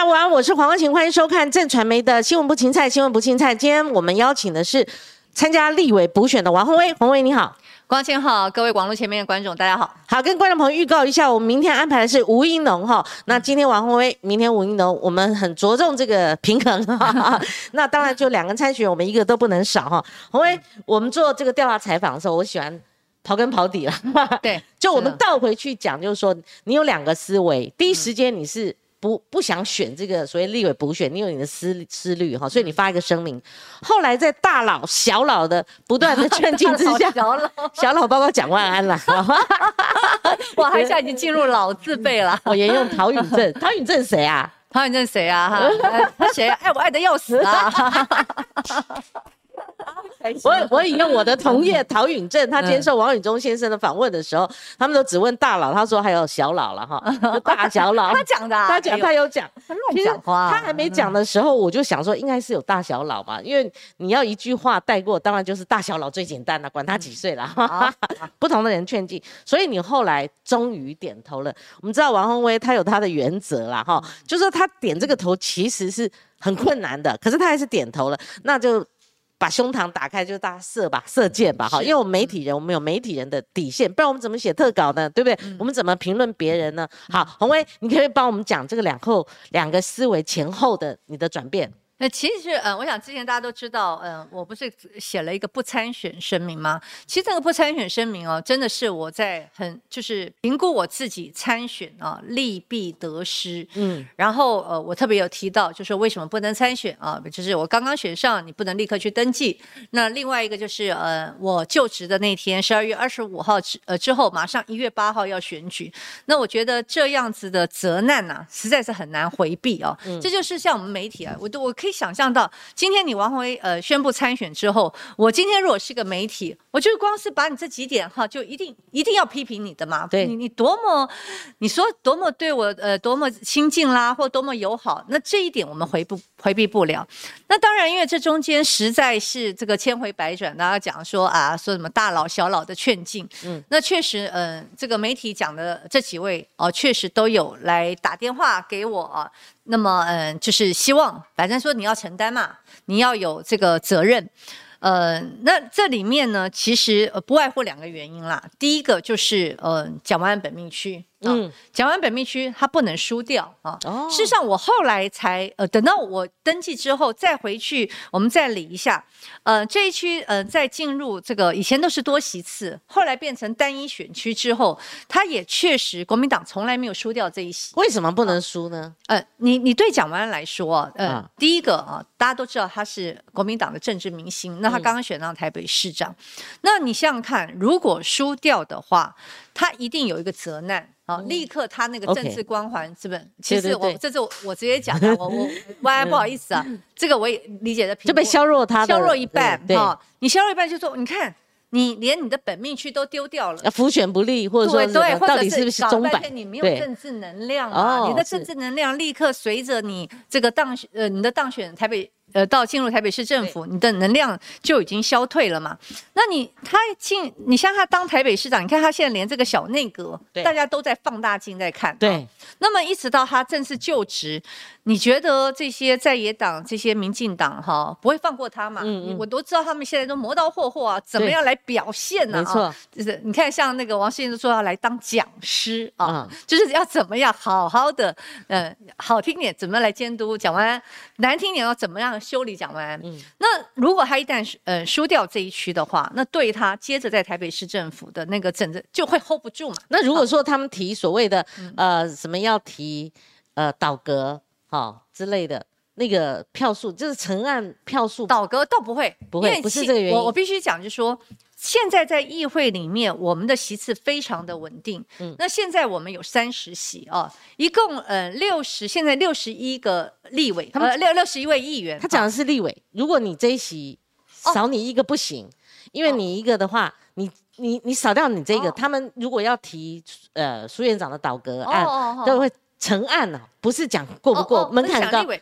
家午安，我是黄光晴，欢迎收看正传媒的新闻不青菜，新闻不青菜。今天我们邀请的是参加立委补选的王宏威，宏威你好，光晴好，各位网络前面的观众大家好。好，跟观众朋友预告一下，我们明天安排的是吴英农哈，那今天王宏威，明天吴英农，我们很着重这个平衡哈。那当然就两个参选，我们一个都不能少哈。宏威，我们做这个调查采访的时候，我喜欢刨根刨底了，对，就我们倒回去讲，就是说你有两个思维，第一时间你是。不不想选这个所谓立委补选，你有你的思思虑哈，所以你发一个声明。后来在大佬小佬的不断的 劝进之下，小佬小佬包括蒋万安了，哇，他现在已经进入老字辈了。我沿用陶允正，陶允正谁啊？陶允正谁啊？哈，他谁？爱我爱的要死啊！我 我引用我的同业陶允正，他接受王允忠先生的访问的时候，他们都只问大佬，他说还有小佬了哈，大小佬。他讲的，他讲他有讲，他乱讲话。他还没讲的时候，我就想说应该是有大小佬嘛，因为你要一句话带过，当然就是大小佬最简单了，管他几岁了。不同的人劝进，所以你后来终于点头了。我们知道王宏威他有他的原则啦，哈，就是他点这个头其实是很困难的，可是他还是点头了，那就。把胸膛打开，就大家射吧，射箭吧，哈！因为我们媒体人，我们有媒体人的底线，不然我们怎么写特稿呢？对不对？我们怎么评论别人呢？好，红威，你可以帮我们讲这个两后两个思维前后的你的转变。那其实，嗯，我想之前大家都知道，嗯，我不是写了一个不参选声明吗？其实这个不参选声明哦，真的是我在很就是评估我自己参选啊利弊得失，嗯，然后呃，我特别有提到，就是为什么不能参选啊？就是我刚刚选上，你不能立刻去登记。那另外一个就是，呃，我就职的那天，十二月二十五号之呃之后，马上一月八号要选举。那我觉得这样子的责难呐，实在是很难回避哦。这就是像我们媒体啊，我都我可以。想象到今天你王宏威呃宣布参选之后，我今天如果是个媒体，我就光是把你这几点哈，就一定一定要批评你的嘛。对，你你多么你说多么对我呃多么亲近啦，或多么友好，那这一点我们回不回避不了。那当然，因为这中间实在是这个千回百转，大家讲说啊，说什么大佬小佬的劝进，嗯，那确实，嗯，这个媒体讲的这几位哦，确实都有来打电话给我。那么，嗯，就是希望，反正说你要承担嘛，你要有这个责任，呃，那这里面呢，其实呃不外乎两个原因啦。第一个就是，呃，讲完本命区。嗯，讲完本命区，他不能输掉啊。哦，事实上我后来才呃，等到我登记之后再回去，我们再理一下。呃，这一区呃，在进入这个以前都是多席次，后来变成单一选区之后，他也确实国民党从来没有输掉这一席。为什么不能输呢？呃，你你对蒋万安来说，呃，第一个啊，大家都知道他是国民党的政治明星，那他刚刚选上台北市长，那你想想看，如果输掉的话，他一定有一个责难。好，立刻他那个政治光环是不是？其实我这是我直接讲的，我我 歪不好意思啊，这个我也理解的，就被削弱他，削弱一半。哈，你削弱一半就说，你看你连你的本命区都丢掉了，浮选不利，或者说对，到底是不是中百？你没有政治能量啊，你的政治能量立刻随着你这个当选，呃，你的当选台北。呃，到进入台北市政府，你的能量就已经消退了嘛？那你他进，你像他当台北市长，你看他现在连这个小内阁，大家都在放大镜在看。对。那么一直到他正式就职，你觉得这些在野党、这些民进党哈不会放过他嘛？嗯嗯。我都知道他们现在都磨刀霍霍啊，怎么样来表现呢？没错。就是你看，像那个王世坚都说要来当讲师啊，就是要怎么样好好的，呃，好听点怎么来监督，讲完难听点要怎么样。修理讲完，嗯，那如果他一旦呃输掉这一区的话，那对他接着在台北市政府的那个整治就会 hold 不住嘛。那如果说他们提所谓的呃什么要提呃倒阁哈之类的那个票数，就是成案票数倒戈倒不会，不会，不是这个原因。我我必须讲，就是说。现在在议会里面，我们的席次非常的稳定。嗯，那现在我们有三十席啊，一共呃六十，现在六十一个立委，呃六六十一位议员。他讲的是立委，如果你这一席少你一个不行，因为你一个的话，你你你少掉你这个，他们如果要提呃苏院长的倒阁案，都会。成案呢，不是讲过不过门槛高，对，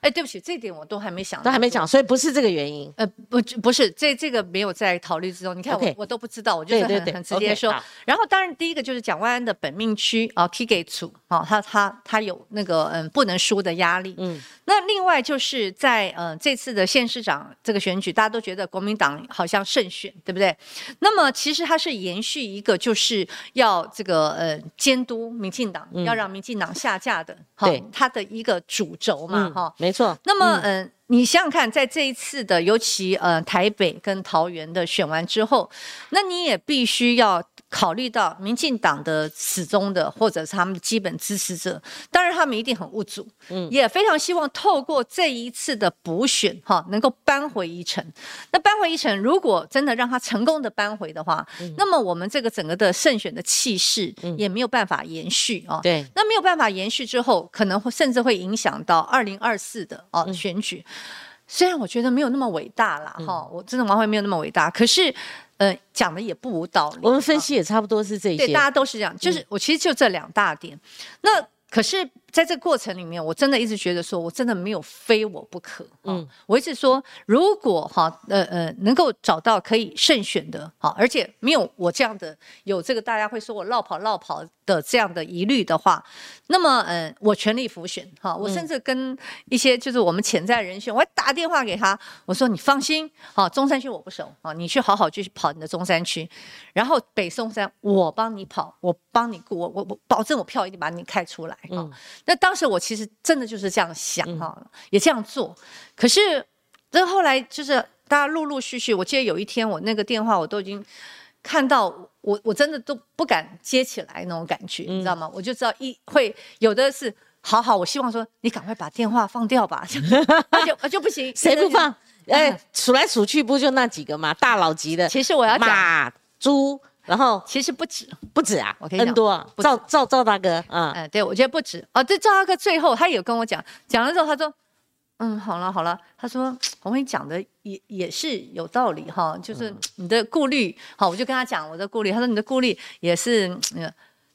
哎，对不起，这点我都还没想，都还没讲，所以不是这个原因。呃，不，不是，这这个没有在考虑之中。你看我我都不知道，我就是很很直接说。然后当然第一个就是蒋万安的本命区啊，K 给处啊，他他他有那个嗯不能输的压力。嗯，那另外就是在呃这次的县市长这个选举，大家都觉得国民党好像胜选，对不对？那么其实它是延续一个就是要这个呃监督民进党，要让民进党下架的，对，它的一个主轴嘛，哈，没错。那么嗯。你想想看，在这一次的，尤其呃台北跟桃园的选完之后，那你也必须要考虑到民进党的始终的，或者是他们的基本支持者，当然他们一定很无助，嗯，也非常希望透过这一次的补选，哈，能够扳回一城。那扳回一城，如果真的让他成功的扳回的话，那么我们这个整个的胜选的气势也没有办法延续啊。对，那没有办法延续之后，可能会甚至会影响到二零二四的哦选举。虽然我觉得没有那么伟大啦，哈，我真的王慧没有那么伟大，可是，呃，讲的也不无道理。我们分析也差不多是这些，对，大家都是这样，就是我其实就这两大点。那可是。在这个过程里面，我真的一直觉得说，我真的没有非我不可。嗯，我一直说，如果哈呃呃能够找到可以胜选的，好，而且没有我这样的有这个大家会说我绕跑绕跑的这样的疑虑的话，那么呃，我全力辅选哈。我甚至跟一些就是我们潜在人选，我还打电话给他，我说你放心，好，中山区我不熟啊，你去好好去跑你的中山区，然后北松山我帮你跑，我帮你过，我我我保证我票一定把你开出来啊。那当时我其实真的就是这样想哈，也这样做。可是，这后来就是大家陆陆续续，我记得有一天我那个电话我都已经看到，我我真的都不敢接起来那种感觉，你知道吗？我就知道一会有的是好好，我希望说你赶快把电话放掉吧，就就不行，谁不放？哎，数来数去不就那几个嘛？大佬级的。其实我要马猪。然后其实不止，不止啊，我跟你讲，多啊，赵赵赵大哥，嗯，哎，对我觉得不止。哦。这赵大哥最后他有跟我讲，讲了之后他说，嗯，好了好了，他说我跟你讲的也也是有道理哈，就是你的顾虑，好，我就跟他讲我的顾虑，他说你的顾虑也是，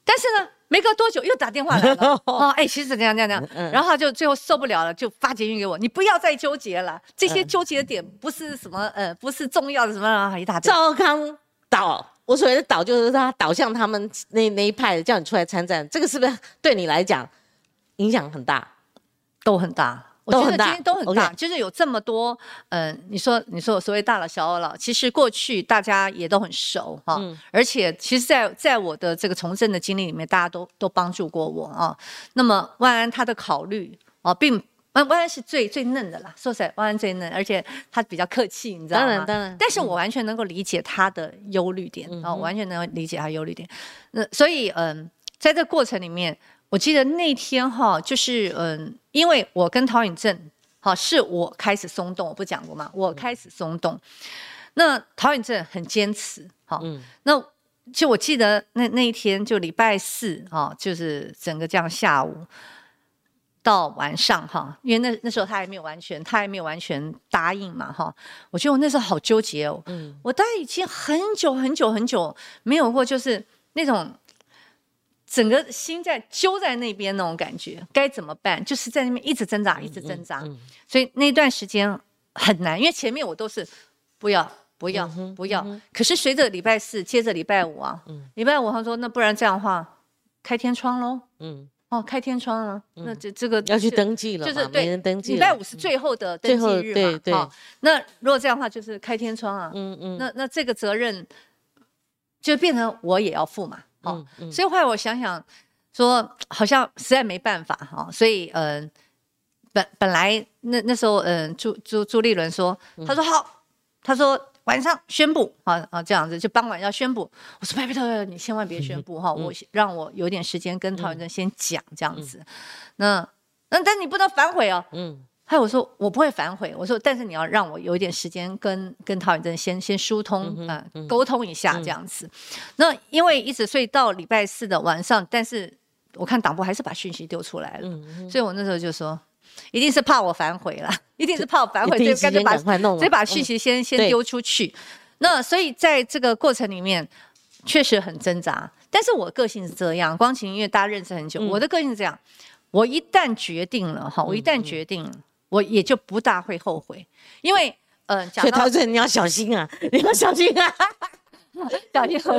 但是呢，没隔多久又打电话来了，哦，哎，其实这样这样这样，然后他就最后受不了了，就发捷讯给我，你不要再纠结了，这些纠结的点不是什么呃，不是重要的什么一大堆。赵康倒。我所谓的导就是他导向他们那那一派的，叫你出来参战，这个是不是对你来讲影响很大？都很大，我觉得今天，都很大。就是有这么多，嗯，你说你说所谓大佬小佬，其实过去大家也都很熟哈，而且其实，在在我的这个从政的经历里面，大家都都帮助过我啊。那么万安他的考虑啊，并。万万安是最最嫩的啦，说实在，万安最嫩，而且他比较客气，你知道吗？当然当然。但是我完全能够理解他的忧虑点，啊，完全能够理解他忧虑点。那所以，嗯，在这过程里面，我记得那天哈，就是嗯，因为我跟陶颖正，好，是我开始松动，我不讲过吗？我开始松动。那陶颖正很坚持，好，那就我记得那那一天就礼拜四，哈，就是整个这样下午。到晚上哈，因为那那时候他还没有完全，他还没有完全答应嘛哈。我觉得我那时候好纠结哦。嗯。我大概已经很久很久很久没有过，就是那种整个心在揪在那边那种感觉，该怎么办？就是在那边一直挣扎，一直挣扎。嗯。所以那段时间很难，因为前面我都是不要不要不要。可是随着礼拜四，接着礼拜五啊，礼拜五他说那不然这样的话，开天窗喽。嗯。哦，开天窗啊，那这这个要去登记了，就是对人登记。礼拜五是最后的登记日嘛？好，那如果这样的话，就是开天窗啊。嗯嗯。那那这个责任就变成我也要负嘛？好，所以后来我想想说，好像实在没办法哈。所以嗯，本本来那那时候嗯，朱朱朱立伦说，他说好，他说。晚上宣布啊啊这样子就傍晚要宣布，我说拜托你千万别宣布哈，我让我有点时间跟陶元正先讲这样子，那那但你不能反悔哦，嗯，还有我说我不会反悔，我说但是你要让我有一点时间跟跟陶远正先先疏通啊沟通一下这样子，那因为一直所以到礼拜四的晚上，但是我看党部还是把讯息丢出来了，所以我那时候就说。一定是怕我反悔了，一定是怕我反悔，所以干脆把所以把讯息先先丢出去。那所以在这个过程里面，确实很挣扎。但是我个性是这样，光晴因为大家认识很久，嗯我的个性是这样，我一旦决定了哈，我一旦决定了，我也就不大会后悔，因为呃，所以陶醉你要小心啊，你要小心啊。小心我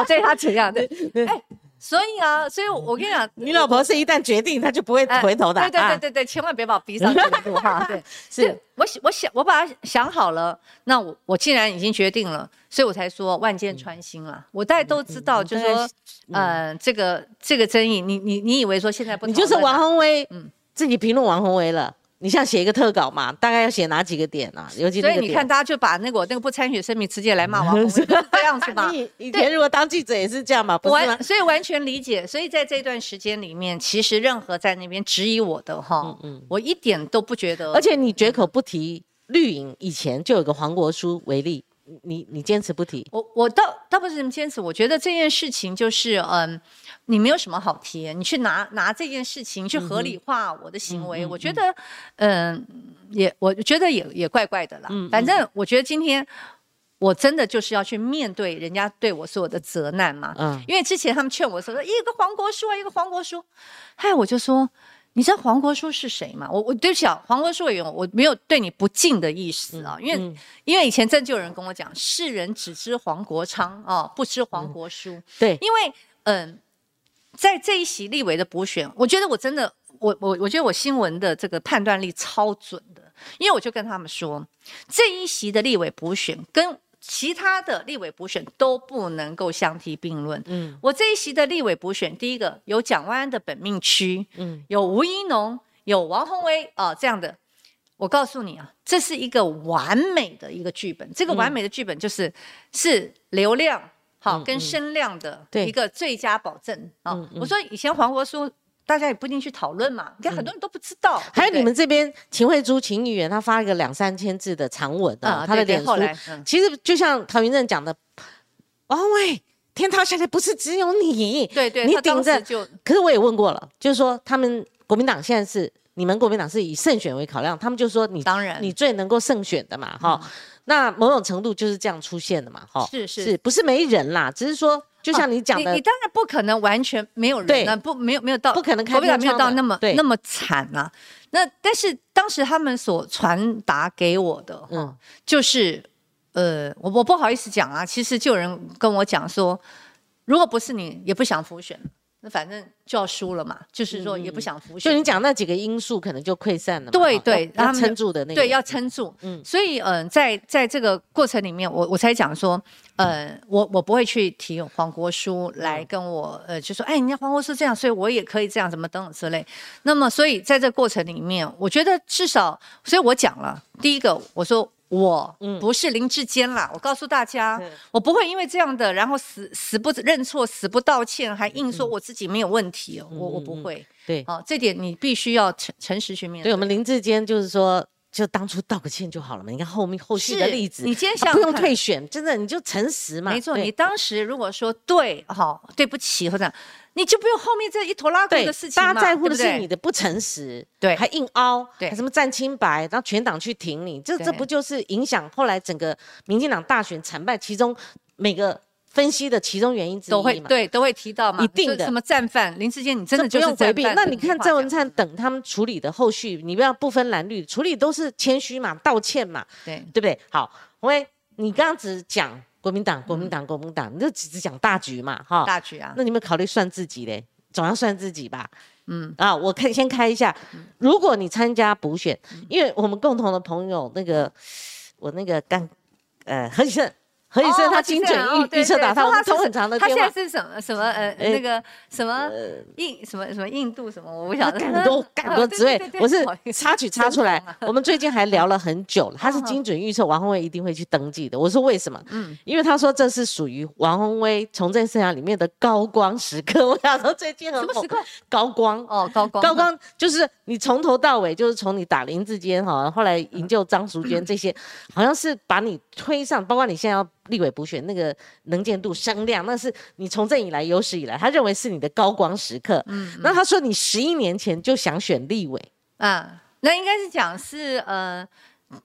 我对他怎样对，哎，所以啊，所以我我跟你讲，你老婆是一旦决定，她就不会哎回头的。对对啊对对对，千万别把我逼上这个路哈。对，是我想我想我把它想好了，那我我既然已经决定了，所以我才说万箭穿心了。我大家都知道，嗯就是说，呃，这个这个争议，你你你以为说现在不你就是王宏威，嗯自己评论王宏威了。你像写一个特稿嘛？大概要写哪几个点啊？尤其所以你看，大家就把那个我那个不参选声明直接来骂王宏威，就是这样子嘛。你以前如果当记者也是这样嘛，不是吗完，？所以完全理解。所以在这段时间里面，其实任何在那边质疑我的哈，我一点都不觉得。嗯而且你绝口不提绿营，以前就有个黄国书为例，你你坚持不提，我我倒倒不是这么坚持，我觉得这件事情就是嗯，你没有什么好提，你去拿拿这件事情去合理化我的行为，我觉得嗯也我觉得也也怪怪的啦。反正我觉得今天。我真的就是要去面对人家对我所有的责难嘛，嗯。因为之前他们劝我说，一个黄国书啊，一个黄国书，嗨，我就说，你知道黄国书是谁吗？我我对不起啊，黄国书委员，我没有对你不敬的意思啊，因为、因为以前真就有人跟我讲，世人只知黄国昌啊，不知黄国书，对，因为嗯、在这一席立委的补选，我觉得我真的，我我我觉得我新闻的这个判断力超准的，因为我就跟他们说，这一席的立委补选跟其他的立委补选都不能够相提并论。嗯我这一席的立委补选，第一个有蒋万安的本命区，嗯有吴一农，有王宏威啊、这样的。我告诉你啊，这是一个完美的一个剧本。这个完美的剧本就是、是流量好、嗯跟声量的一个最佳保证啊、我说以前黄国书大家也不一定去讨论嘛，你看很多人都不知道。嗯还有你们这边秦惠珠秦议员，她发了一个两三千字的长文啊，啊，对对她的脸书后来嗯。其实就像陶云正讲的，王宏威天塌下来不是只有你，对对，你顶着就可是我也问过了，就是说他们国民党现在是你们国民党是以胜选为考量，他们就说你当然。你最能够胜选的嘛，哈、那某种程度就是这样出现的嘛，哈，是是。是不是没人啦？只是说就像你讲的，你当然不可能完全没有对人啊，不没有没有到不可能开国民党天窗的没有到那么对。那么惨啊。那但是当时他们所传达给我的，嗯嗯，就是呃，我我不好意思讲啊，其实就有人跟我讲说，如果不是你，也不想复选，那反正就要输了嘛，就是说也不想服输。就你讲那几个因素，可能就溃散了嘛，对对要撑住的那个，对，要撑住。嗯嗯，所以嗯、呃在在这个过程里面，我我才讲说，呃，我我不会去提黄国书来跟我呃，就说，哎，人家黄国书这样，所以我也可以这样，怎么等等之类。那么，所以在这过程里面，我觉得至少，所以我讲了，第一个，我说。我不是林志坚啦，我告诉大家对，我不会因为这样的，然后死死不认错，死不道歉，还硬说我自己没有问题哦，我我不会。对。好、这点你必须要诚诚实去面对，我们林志坚就是说，就当初道个歉就好了嘛。你看后面后续的例子，你今天他不用退选，真的你就诚实嘛。没错，你当时如果说对，好、对不起或者你就不用后面这一坨拉裤的事情嘛大家在乎的是你的不诚实，对还硬凹，对还什么占清白，然后全党去挺你，这对这不就是影响后来整个民进党大选惨败其中每个分析的其中原因之都会一？对都会提到嘛，一定的什么战犯林志坚，你真的就是不用回避。那你看郑文灿等他们处理的后续，你不要不分蓝绿，处理都是谦虚嘛，道歉嘛，讲对对不对？好，因为你刚刚只讲国民党，国民党，国民党，你就只只讲大局嘛，哈。大局啊，那你有没有考虑算自己嘞？总要算自己吧。嗯啊，我看先开一下，如果你参加补选，因为我们共同的朋友那个我那个刚呃何启胜，何启胜哦他精准预预测打他，们通很长的他电话，现在是什么什么呃哎那个什么印什么什么印度什么，我不晓得。很多干很多职位我是插曲插出来。我们最近还聊了很久了，他是嗯精准预测王宏威一定会去登记的。我说为什么？嗯，因为他说这是属于王宏威从政生涯里面的高光时刻。我想说最近很红什么时刻？高光哦，高光高光就是你从头到尾，就是从你打林志坚哈，后来营救张淑娟这些，好像是把你推上，包括你现在要立委补选那个能见度、声量，那是你从政以来有史以来，他认为是你的高光时刻。嗯，那他说你十一年前就想选立委，啊，那应该是讲是呃，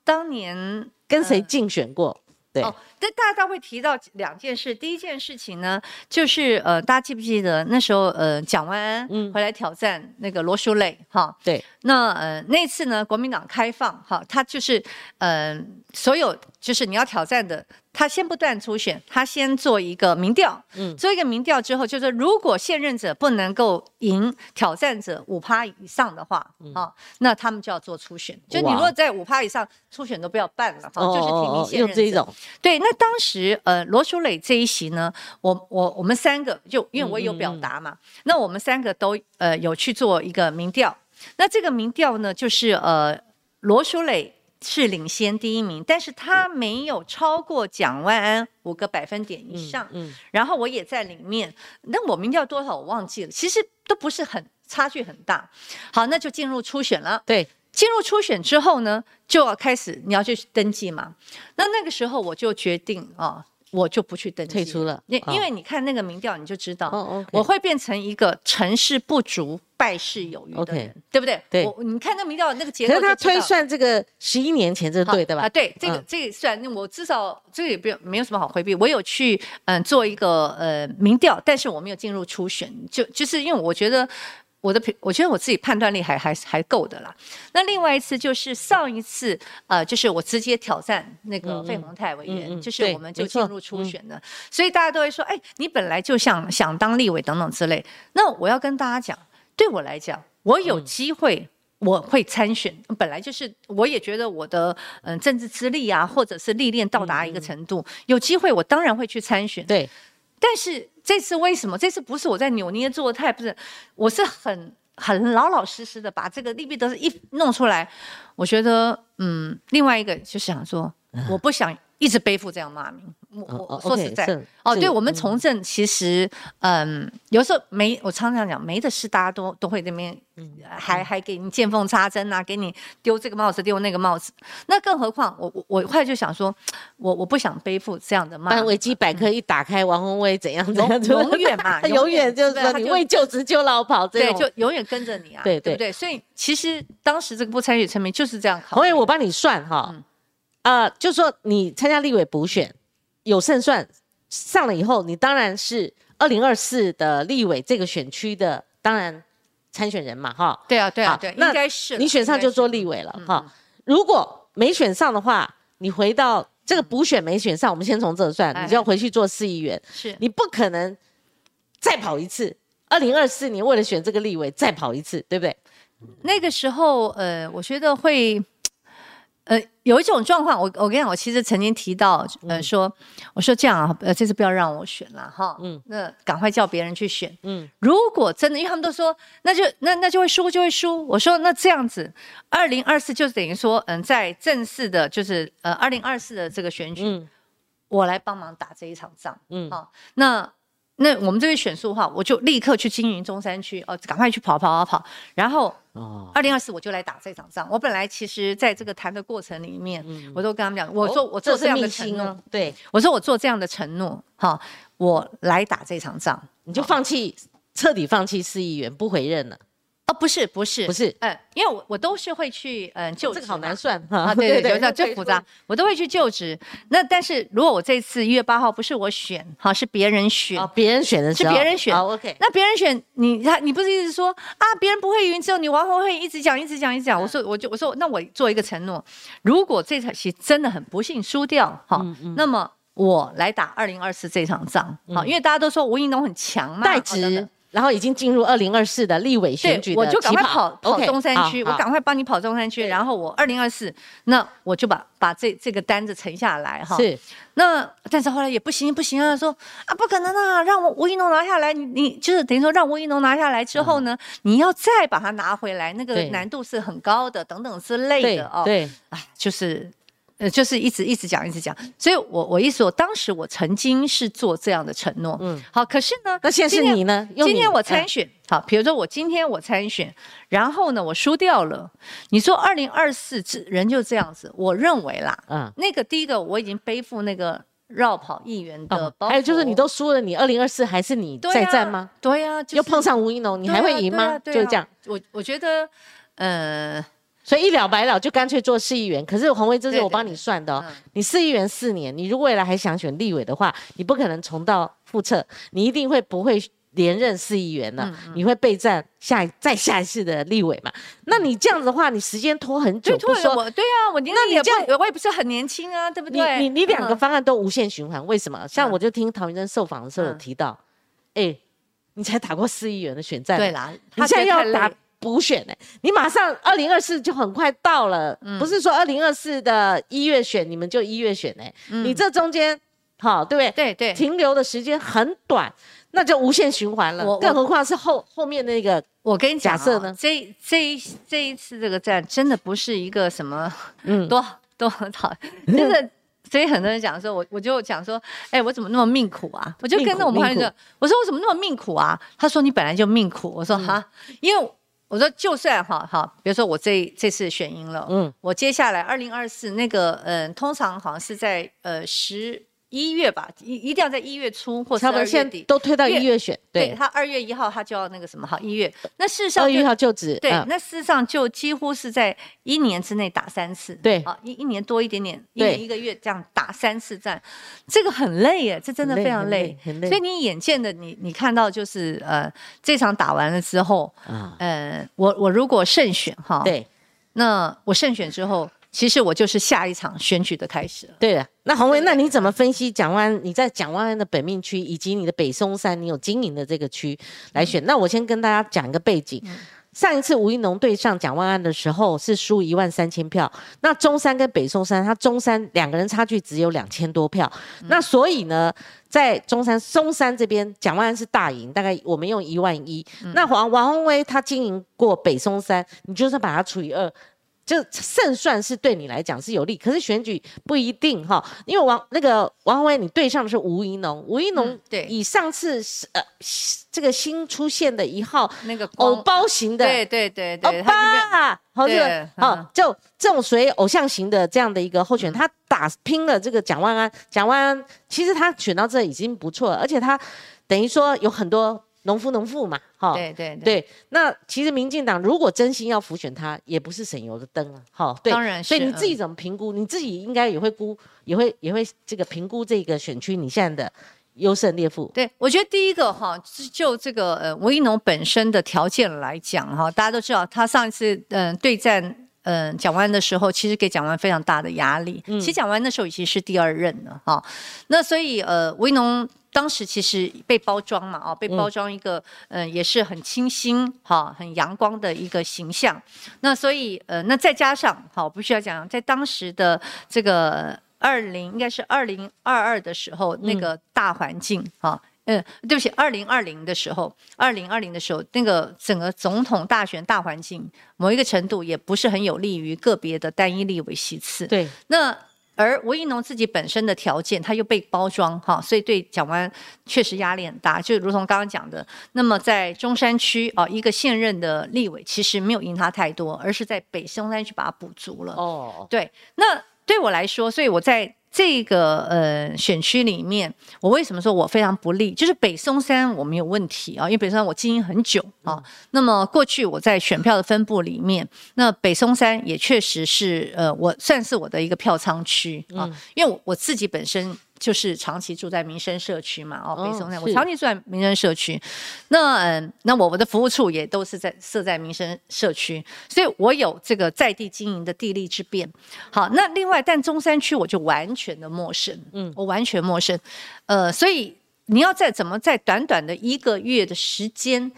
当年跟谁竞选过？对，哦，但大家会提到两件事，第一件事情呢，就是呃，大家记不记得那时候呃，蒋万安嗯回来挑战那个罗淑蕾哈？对，那呃那次呢，国民党开放哈，他就是呃所有就是你要挑战的，他先不断初选，他先做一个民调，嗯做一个民调之后，就是如果现任者不能够赢挑战者五趴以上的话，啊，那他们就要做初选，就你如果在五趴以上，初选都不要办了哈，就是提名现任者。用这一种，对，那当时呃罗淑蕾这一席呢，我我我们三个就因为我有表达嘛，那我们三个都呃有去做一个民调。那这个民调呢，就是呃罗淑蕾是领先第一名，但是他没有超过蒋万安五个百分点以上。嗯，然后我也在里面，那我民调多少我忘记了，其实都不是很差距很大。好，那就进入初选了。对，进入初选之后呢，就要开始你要去登记嘛。那那个时候我就决定啊、我就不去登记，退出了因哦因为你看那个民调，你就知道，我会变成一个成事不足败事有余的人对不对？对我你看那民调那个结可是他推算这个十一年前，这是对的吧？啊，对，这个、嗯这个虽然我至少这个也不没有什么好回避，我有去嗯做一个呃民调，但是我没有进入初选，就就是因为我觉得。我的评，我觉得我自己判断力还还还够的啦。那另外一次就是上一次，呃，就是我直接挑战那个费鸿泰委员，嗯嗯就是我们就进入初选的，所以大家都会说，哎，你本来就想想当立委等等之类。那我要跟大家讲，对我来讲，我有机会。我会参选，本来就是，我也觉得我的嗯政治资历啊，或者是历练到达一个程度，有机会我当然会去参选。对，但是这次为什么？这次不是我在扭捏作态，不是，我是很很老老实实的把这个利弊得失一弄出来。我觉得，嗯，另外一个就是想说，我不想一直背负这样骂名。我说实在是，哦，对我们嗯从政其实，嗯，有时候没，我常常讲没的事，大家都都会这边，嗯还还给你见缝插针啊，给你丢这个帽子丢那个帽子。那更何况，我我我后来就想说，我我不想背负这样的骂名。但维基百科一打开，王宏威怎样怎样，永永远嘛他永远就是说你为就职就老跑这对，就永远跟着你啊，对对对不对？所以其实当时这个不参与成名就是这样考虑。宏威，我帮你算哈，嗯啊，就说你参加立委补选有胜算上了以后，你当然是二零二四的立委这个选区的当然参选人嘛，哈。对啊，对啊，好对，那应该是你选上就做立委了哈。如果没选上的话，你回到这个补选没选上，我们先从这算，哎你就要回去做市议员，是你不可能再跑一次。二零二四年为了选这个立委再跑一次，对不对？那个时候，呃，我觉得会。呃，有一种状况，我我跟你讲，我其实曾经提到，呃，说我说这样啊，呃，这次不要让我选了哈，嗯嗯，那赶快叫别人去选，嗯嗯，如果真的，因为他们都说，那就那那就会输，就会输。我说那这样子，二零二四就等于说，嗯，在正式的，就是呃，二零二四的这个选举，嗯我来帮忙打这一场仗。嗯嗯，好、那那我们这边选书的话，我就立刻去经营中山区，哦，赶快去跑跑跑跑，然后哦，二零二四我就来打这场仗。我本来其实在这个谈的过程里面，我都跟他们讲，我说我做这样的承诺，哦，对，我说我做这样的承诺，哈、我来打这场仗。你就放弃，彻底放弃市议员，不回任了。哦，不是不是。不是。嗯，因为我我都是会去嗯就这个好难算哈啊，对对对，最复杂，我都会去就职。那但是如果我这次一月八号不是我选，好是别人选，哦，别人选的是别人选好，OK，那别人选你，他你不是一直说啊，别人不会赢，只有你王宏会一直讲，一直讲，一直讲。我说，我就我说，那我做一个承诺，如果这场戏真的很不幸输掉，哈，嗯那么我来打二零二四这场仗，好，因为大家都说吴怡农很强嘛，代职，然后已经进入二零二四的立委选举，的我就赶快起跑跑中山区，好我赶快帮你跑中山区，然后我二零二四，那我就把把这这个单子沉下来哈。是那但是后来也不行不行啊，说啊不可能啊，让我吴一农拿下来，你你就是等于说让吴一农拿下来之后呢，你要再把它拿回来，那个难度是很高的，等等之类的哦。对，啊，就是。呃，就是一直一直讲，一直讲，所以我我意思我，当时我曾经是做这样的承诺，嗯嗯，好，可是呢，那现在是你呢？今天我嗯参选，好，比如说我今天我参选，然后呢我输掉了，你说二零二四人就这样子，我认为啦，嗯。那个第一个我已经背负那个绕跑议员的哦包袱，还有就是你都输了，你二零二四还是你在战吗？？对呀、就是又碰上吴一农，你还会赢吗？就这样。我我觉得，呃，所以一了百了，就干脆做市议员。可是洪威，这是我帮你算的哦。嗯你市议员四年，你如果未来还想选立委的话，你不可能重蹈覆辙，你一定会不会连任市议员了？嗯你会备战下一再下一次的立委嘛？那你这样子的话，你时间拖很久，我对啊，我那你这样，我也不是很年轻啊，对不对？你你两个嗯方案都无限循环，为什么？像嗯我就听陶云珍受访的时候有嗯提到，哎、你才打过市议员的选战，对，啦，你现在要打累补选呢、你马上二零二四就很快到了，嗯不是说二零二四的一月选，你们就一月选呢、你这中间好对不对？嗯对对，停留的时间很短，那就无限循环了我。更何况是后后面那个，我跟你讲、哦，假设呢这这一这一次这个战真的不是一个什么嗯，多多好，真的。所以很多人讲说，我我就讲说，哎、我怎么那么命苦啊？我就跟着我们朋友说，我说我怎么那么命苦啊？他说你本来就命苦。我嗯说哈，因为我说就算哈哈，比如说我这这次选赢了，嗯，我接下来二零二四那个嗯，通常好像是在呃十一月吧，一一定要在一月初或差不多12月底。现在都推到一月选，对。对，他二月一号他就要那个什么好一月，那事实上就二月一号就职，对，嗯。那事实上就几乎是在一年之内打三次，对。啊，一一年多一点点，一年一个月这样打三次战，这个很累耶，这真的非常累。很累。所以你眼见的你你看到就是呃这场打完了之后，啊，呃我我如果胜选哈，，对。那我胜选之后，其实我就是下一场选举的开始了。对了。那洪维，对那你怎么分析蒋万安？你在蒋万安的本命区以及你的北松山，你有经营的这个区来选？那我先跟大家讲一个背景。上一次吴一农对上蒋万安的时候是输一万三千票，那中山跟北松山，他中山两个人差距只有两千多票，那所以呢，在中山松山这边，蒋万安是大赢，大概我们用一万一。那王王宏威他经营过北松山，你就算把它除以二，就胜算是对你来讲是有利，可是选举不一定哈，因为王那个王宏威你对上的是吴怡农，吴怡农嗯对。以上次是呃这个新出现的一号那个偶包型的对对对欧对，他里面巴，好这个好嗯。就这种属于偶像型的这样的一个候选人，他打拼了这个蒋万安，蒋万安其实他选到这已经不错了，而且他等于说有很多农夫农妇嘛，哈，对对对，对，那其实民进党如果真心要浮选他，也不是省油的灯啊，哈，对，当然所以你自己怎么评估？你自己应该也会估，也会也会这个评估这个选区你现在的优胜劣负。对，我觉得第一个哈，就这个呃吴一农本身的条件来讲哈，大家都知道他上一次嗯、对战。嗯，蒋万的时候，其实给蒋万非常大的压力。其实蒋万安那时候已经是第二任了哈，那所以呃，吴一农当时其实被包装嘛，啊，被包装一个嗯、呃也是很清新哈、很阳光的一个形象。那所以呃，那再加上好，我必须要讲，在当时的这个二零应该是二零二二的时候，那个大环境哈。嗯，对不起，二零二零的时候，二零二零的时候，那个整个总统大选大环境，某一个程度也不是很有利于个别的单一立委席次。对，那而吴一农自己本身的条件，他又被包装哈，所以对蒋万确实压力很大。就如同刚刚讲的，那么在中山区啊，一个现任的立委其实没有赢他太多，而是在北中山区把它补足了。哦，对，那对我来说，所以我在这个呃选区里面，我为什么说我非常不利？就是北松山我没有问题啊，因为北松山我经营很久啊。那么过去我在选票的分布里面，那北松山也确实是呃，我算是我的一个票仓区啊，因为我我自己本身。就是长期住在民生社区嘛，哦，北松山，我是长期住在民生社区，那嗯，那我们的服务处也都是在设在民生社区，所以我有这个在地经营的地利之便。好，那另外，但中山区我就完全的陌生，嗯，我完全陌生，呃，所以你要在怎么在短短的一个月的时间。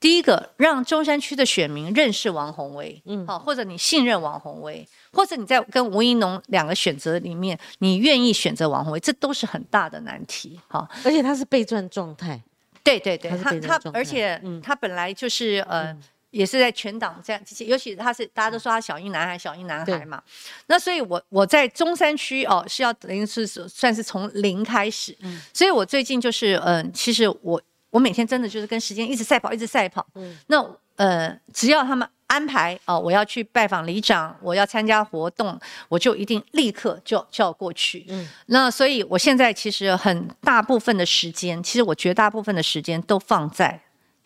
第一个，让中山区的选民认识王宏威，嗯，好，或者你信任王宏威，或者你在跟吴一农两个选择里面，你愿意选择王宏威，这都是很大的难题，好，而且他是备战状态，对对对，他他而且嗯。他本来就是呃。也是在全党这样，尤其他是大家都说他小英男孩，小英男孩嘛。那所以我我在中山区哦是要等于是算是从零开始，所以我最近就是嗯、呃，其实我我每天真的就是跟时间一直赛跑，一直赛跑。嗯那呃，只要他们安排哦，我要去拜访里长，我要参加活动，我就一定立刻就就要过去。嗯，那所以我现在其实很大部分的时间，其实我绝大部分的时间都放在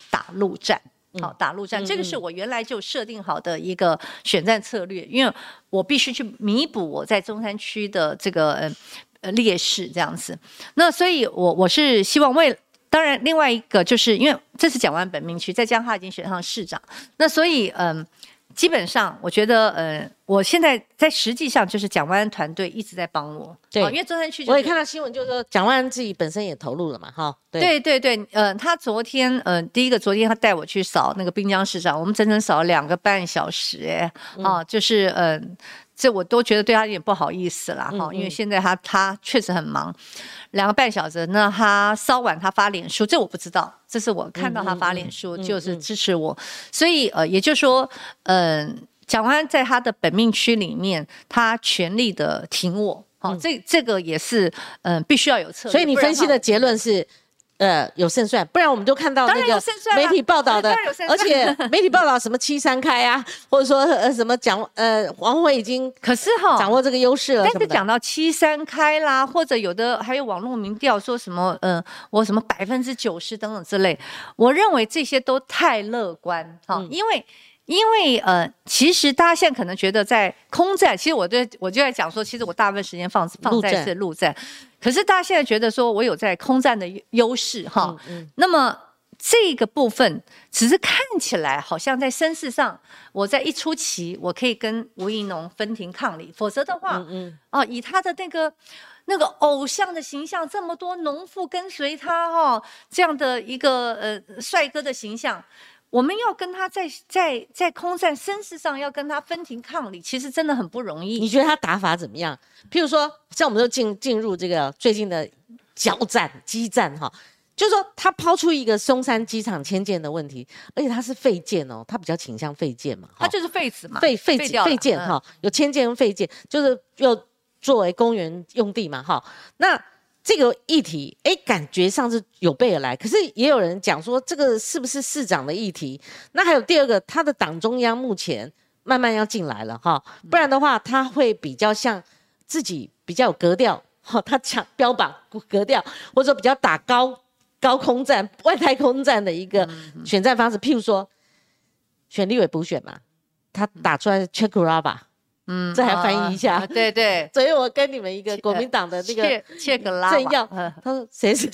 打陆战。好打陆战，嗯这个是我原来就设定好的一个选战策略，因为我必须去弥补我在中山区的这个呃呃劣势这样子。那所以我我是希望为。当然，另外一个就是因为这次蒋万本命区，再加上他已经选上市长，那所以嗯、基本上我觉得呃，我现在在实际上就是蒋万安团队一直在帮我，对。哦因为中山区、就是、我也看到新闻，就是说蒋万安自己本身也投入了嘛，哈，对，对对对，呃，他昨天，呃，第一个昨天他带我去扫那个滨江市长，我们整整扫了两个半小时，哎，嗯。啊，就是，呃，这我都觉得对他有点不好意思啦，哈、嗯因为现在他他确实很忙，两个半小时，那他稍晚他发脸书，这我不知道，这是我看到他发脸书、就是支持我，所以呃，也就是说，嗯、蒋万安在他的本命区里面，他全力的挺我。好、这这个也是，嗯、必须要有策略。所以你分析的结论是。呃，有胜算，不然我们就看到那个媒体报道的而且媒体报道什么七三开啊，或者说呃什么讲呃王慧已经可是哈，掌握这个优势了但是讲到七三开啦，或者有的还有网络民调说什么，嗯、我什么百分之九十等等之类，我认为这些都太乐观哈、嗯因为。因为呃，其实大家现在可能觉得在空战，其实我对我就在讲说，其实我大部分时间放放在是陆战，可是大家现在觉得说我有在空战的优优势哈，嗯嗯那么这个部分只是看起来好像在身势上，我在一出棋，我可以跟吴怡农分庭抗礼，否则的话，嗯嗯，哦，以他的那个那个偶像的形象，这么多农妇跟随他哈、哦，这样的一个呃帅哥的形象。我们要跟他在在在空战声势上要跟他分庭抗礼，其实真的很不容易。你觉得他打法怎么样？譬如说，像我们就进进入这个最近的交战、激战哈，就是说他抛出一个松山机场迁建的问题，而且他是废建哦，他比较倾向废建嘛，他就是废子嘛，废废掉了废建嗯哈，有迁建跟废建，就是又作为公园用地嘛哈。那这个议题，哎，感觉上是有备而来，可是也有人讲说，这个是不是市长的议题？那还有第二个，他的党中央目前慢慢要进来了哈，不然的话，他会比较像自己比较有格调，哈，他强标榜格调，或者说比较打高高空战、外太空战的一个选战方式，譬如说选立委补选嘛，他打出来是 c h e k r a v a 嗯这还翻译一下。啊对对，所以我跟你们一个国民党的那个切切格拉政要嗯，他说谁是 e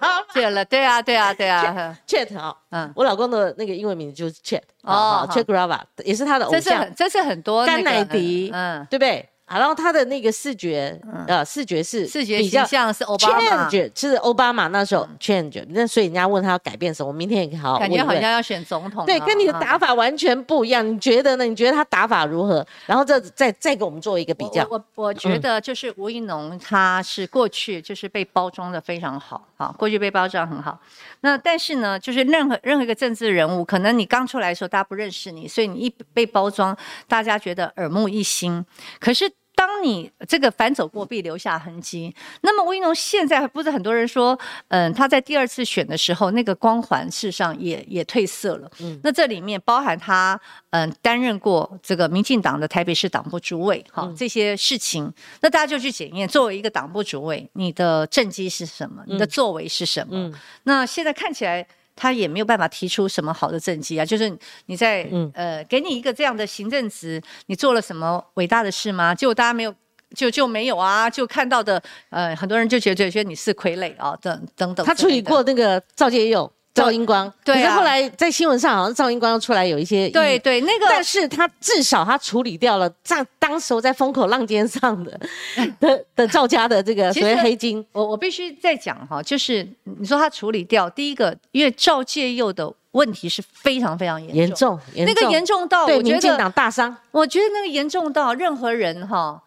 a v a 对了，对啊，对啊，对啊，Chet 啊，嗯，我老公的那个英文名字就是 Chet 哦哦 c h e k r a v a 也是他的偶像，这是很，这是很多那甘乃迪嗯，对不对？啊，然后他的那个视觉，呃，视觉是视觉比较形象是奥巴马，change，是奥巴马那时候 change，那所以人家问他要改变什么，我明天也可以好好感觉好像要选总统哦，对，跟你的啊打法完全不一样。你觉得呢？你觉得他打法如何？然后这再再给我们做一个比较。我我我觉得就是吴怡农，他是过去就是被包装的非常好，好，过去被包装很好。那但是呢，就是任何任何一个政治人物，可能你刚出来的时候大家不认识你，所以你一被包装，大家觉得耳目一新。可是当你这个反走过必留下痕迹，那么吴怡农现在不是很多人说，嗯，他在第二次选的时候，那个光环事实上也也褪色了。嗯，那这里面包含他嗯担任过这个民进党的台北市党部主委，哈、这些事情，那大家就去检验，作为一个党部主委，你的政绩是什么，你的作为是什么？嗯那现在看起来。他也没有办法提出什么好的政绩啊，就是你在、嗯呃给你一个这样的行政职，你做了什么伟大的事吗？结果大家没有，就就没有啊，就看到的呃很多人就觉得觉得你是傀儡啊，等等等。他处理过那个赵介佑、赵英光，对啊。可是后来在新闻上好像赵英光又出来有一些对，对那个，但是他至少他处理掉了在当时候在风口浪尖上的的 的赵家的这个所谓黑金，我我必须再讲哈，就是你说他处理掉第一个，因为赵介佑的问题是非常非常严重，严重严重，那个严重到对民进我觉得，党大伤。我觉得那个严重到任何人哈。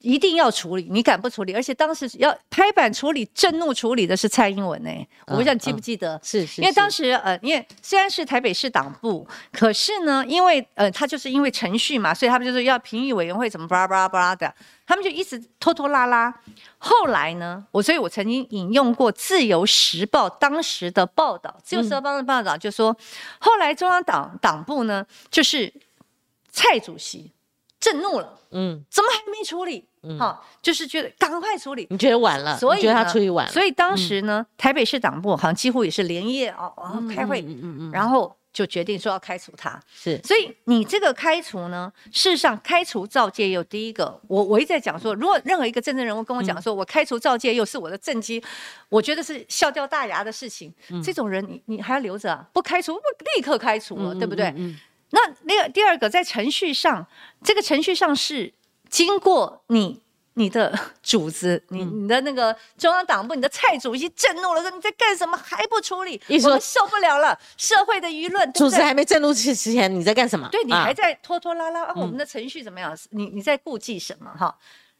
一定要处理，你敢不处理？而且当时要拍板处理、震怒处理的是蔡英文呢、我不知道你记不记得？是是，因为当时时呃，因为虽然是台北市党部，可是呢，因为呃，他就是因为程序嘛，所以他们就是要评议委员会怎么巴拉巴拉巴拉的，他们就一直拖拖拉拉。后来呢，我所以我曾经引用过《自由时报》当时的报道，《自由时报》的报道就说，后来中央党党部呢，就是蔡主席震怒了，嗯，怎么还没处理？哈，就是觉得赶快处理。你觉得晚了？所以觉得他处理晚了？所以当时呢，台北市党部好像几乎也是连夜哦哦开会，嗯嗯嗯，然后就决定说要开除他。是所以你这个开除呢，事实上开除赵介佑，第一个，我我一直在讲说，如果任何一个政治人物跟我讲说，我开除赵介佑是我的政绩，我觉得是笑掉大牙的事情。这种人你你还要留着啊？不开除，不立刻开除了，对不对？嗯那那个第二个，在程序上，这个程序上是经过你。你的主子，你你的那个中央党部，你的蔡主席震怒了，说你在干什么还不处理？我们受不了了，社会的舆论，主子还没震怒之前，你在干什么？对你啊还在拖拖拉拉，啊、我们的程序怎么样？你你在顾忌什么哈？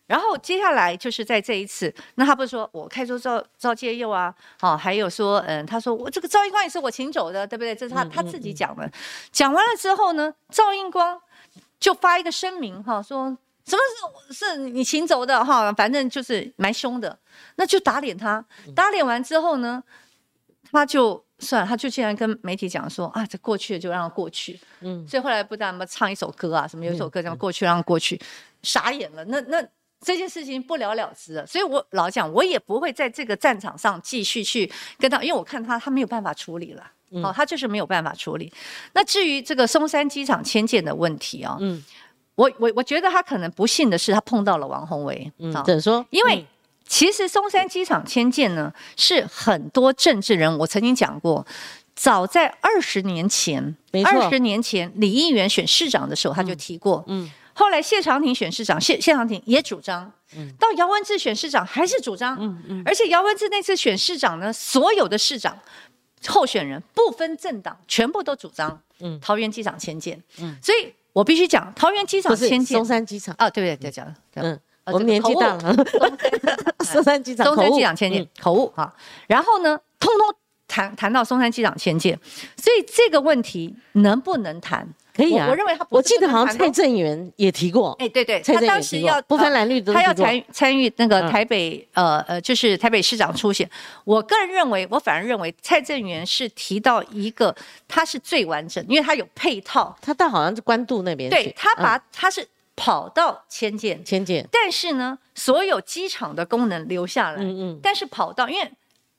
然后接下来就是在这一次，那他不是说我开除赵赵介佑啊，好、还有说，嗯，他说我这个赵英光也是我请走的，对不对？这是他、他自己讲的。讲完了之后呢，赵英光就发一个声明哈，说什么是是你请走的哈，反正就是蛮凶的，那就打脸他。打脸完之后呢，他就算了，他就竟然跟媒体讲说啊，这过去了就让它过去。嗯所以后来不但什么唱一首歌啊，什么有一首歌叫过去让它过去，傻眼了。那那这件事情不了了之了。所以我老讲，我也不会在这个战场上继续去跟他，因为我看他他没有办法处理了。好、他就是没有办法处理。那至于这个松山机场迁建的问题啊、嗯我我我觉得他可能不幸的是，他碰到了王宏维。嗯好，怎么说？因为其实松山机场迁建呢，是很多政治人，我曾经讲过，早在二十年前二十年前李议员选市长的时候，他就提过。嗯后来谢长廷选市长，谢谢长廷也主张。到姚文智选市长还是主张。嗯嗯而且姚文智那次选市长呢，所有的市长候选人不分政党，全部都主张嗯桃园机场迁建。嗯所以我必须讲，桃园机场迁建松山机场。啊，对对对，讲了。嗯，呃我们年纪大了，松山机场松山机场迁建、嗯口误啊，然后呢，通通谈谈到松山机场迁建，所以这个问题能不能谈？可以啊。我我认为他不我记得好像蔡正元也提过，哎，对对，蔡他当时要不分蓝绿都他要参参与那个嗯。台北、呃呃，就是台北市长出选。我个人认为，我反而认为蔡正元是提到一个他是最完整，因为他有配套，他到好像是官渡那边去，对他把、嗯。他是跑道迁建，迁建，但是呢，所有机场的功能留下来，嗯嗯。但是跑道因为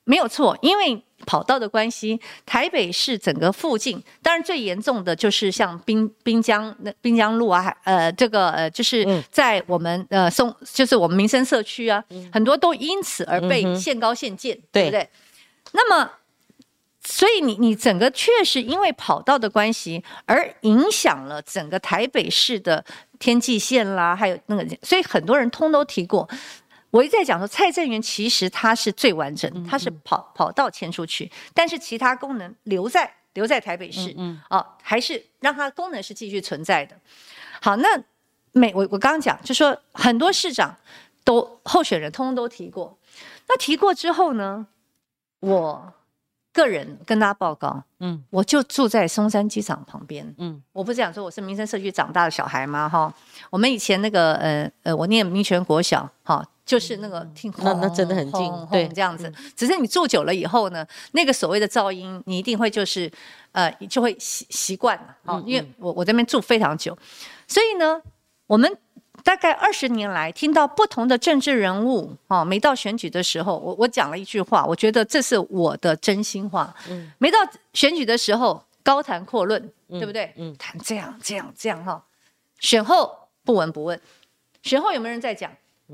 没有错，因为跑道的关系，台北市整个附近，当然最严重的就是像滨滨江那滨江路啊，呃这个呃就是嗯在我们呃松就是我们民生社区啊，很多都因此而被限高限建，对对不对？那么。所以你你整个确实因为跑道的关系而影响了整个台北市的天际线啦，还有那个，所以很多人通都提过。我一直在讲说，蔡正元其实他是最完整，他是跑跑道迁出去，但是其他功能留在留在台北市，嗯哦，还是让他功能是继续存在的。好，那每我我刚刚讲，就说很多市长都候选人通通都提过，那提过之后呢，我个人跟大家报告，嗯。我就住在松山机场旁边，嗯。我不是讲说我是民生社区长大的小孩吗？哈，我们以前那个呃呃，我念民权国小，哈，就是那个听那那真的很近轰轰对这样子。只是你住久了以后呢，那个所谓的噪音，你一定会就是呃，就会习习惯了，哦，因为我我这边住非常久，所以呢，我们。大概二十年来，听到不同的政治人物哦，每到选举的时候，我我讲了一句话，我觉得这是我的真心话。嗯每到选举的时候，高谈阔论，对不对？嗯谈这样这样这样哈，选后不闻不问，选后有没有人在讲？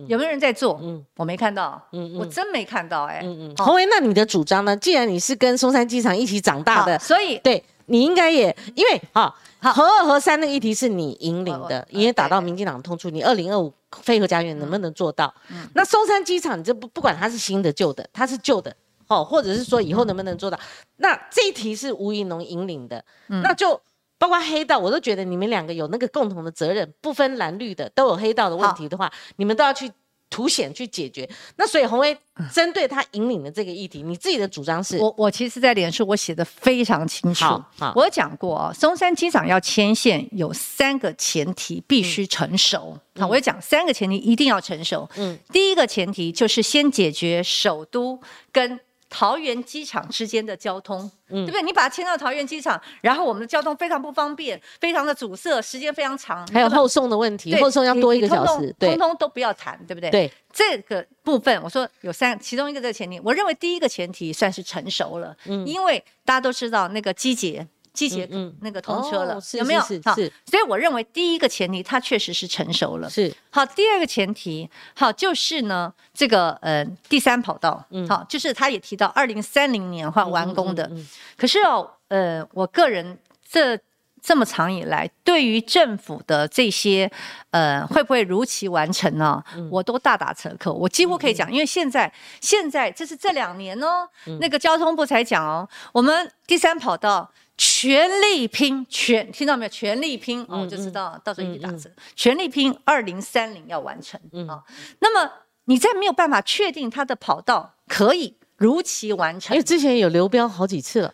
有没有人在做？嗯我没看到，嗯我真没看到、哎、嗯嗯。好洪维，那你的主张呢？既然你是跟松山机场一起长大的，所以对你应该也因为哈好合二合三那个议题是你引领的，我你也打到民进党痛处，你二零二五飞核家园能不能做到？那松山机场，你这不不管它是新的旧的，它是旧的。哦，或者是说以后能不能做到？那这一题是吴怡农引领的，那就包括黑道，我都觉得你们两个有那个共同的责任，不分蓝绿的都有黑道的问题的话，你们都要去凸显去解决。那所以洪威针对他引领的这个议题，你自己的主张是？我我其实，在脸书我写的非常清楚好好，我讲过啊，松山机场要牵线有三个前提必须成熟。好，我也讲三个前提一定要成熟。嗯嗯，第一个前提就是先解决首都跟桃园机场之间的交通，对不对？你把它迁到桃园机场，然后我们的交通非常不方便，非常的阻塞，时间非常长，还有后送的问题，对后送要多一个小时，通对通通都不要谈，对不对？对，这个部分，我说有三，其中一个这个前提，我认为第一个前提算是成熟了，因为大家都知道那个机捷。机捷嗯嗯那个通车了，哦有没有？好是是是所以我认为第一个前提，它确实是成熟了。是好，第二个前提，好就是呢，这个呃第三跑道，嗯好，就是他也提到二零三零年会完工的。可是哦，呃，我个人这这么长以来，对于政府的这些呃会不会如期完成呢？我都大打折扣。我几乎可以讲，因为现在现在这是这两年哦，那个交通部才讲哦，我们第三跑道。全力拼，全听到没有？全力拼，哦，我就知道到时候一起打折。全力拼，二零三零要完成啊。那么你在没有办法确定它的跑道可以如期完成因为，之前有流标好几次了，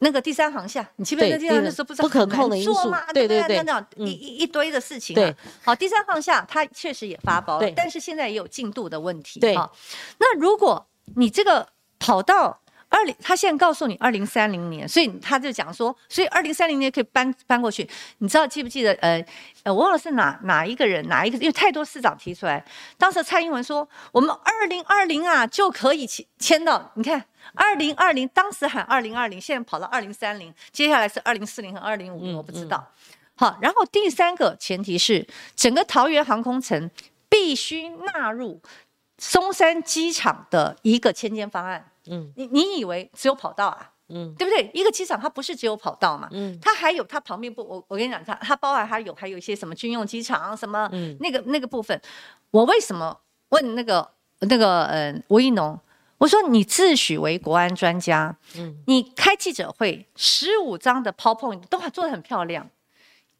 那个第三航下，你记不记得对对第三航厦那时候不是不可控的因素做吗？不对对对那那一一一堆的事情、啊。对，好，第三航下它确实也发包了，但是现在也有进度的问题。对，那如果你这个跑道。二零，他现在告诉你二零三零年，所以他就讲说，所以二零三零年可以搬搬过去。你知道记不记得？呃呃，我忘了是哪哪一个人，哪一个，因为太多市长提出来。当时蔡英文说，我们二零二零啊就可以签签到。你看，二零二零当时喊二零二零，现在跑到二零三零，接下来是二零四零和二零五零，我不知道。好，然后第三个前提是，整个桃园航空城必须纳入松山机场的一个迁建方案。嗯你你以为只有跑道啊？嗯对不对？一个机场它不是只有跑道嘛，嗯它还有它旁边不，我我跟你讲，它它包含它有还有一些什么军用机场什么、嗯那个那个部分。我为什么问那个那个呃吴一农？我说你自诩为国安专家，嗯你开记者会十五张的 PowerPoint 都还做的很漂亮，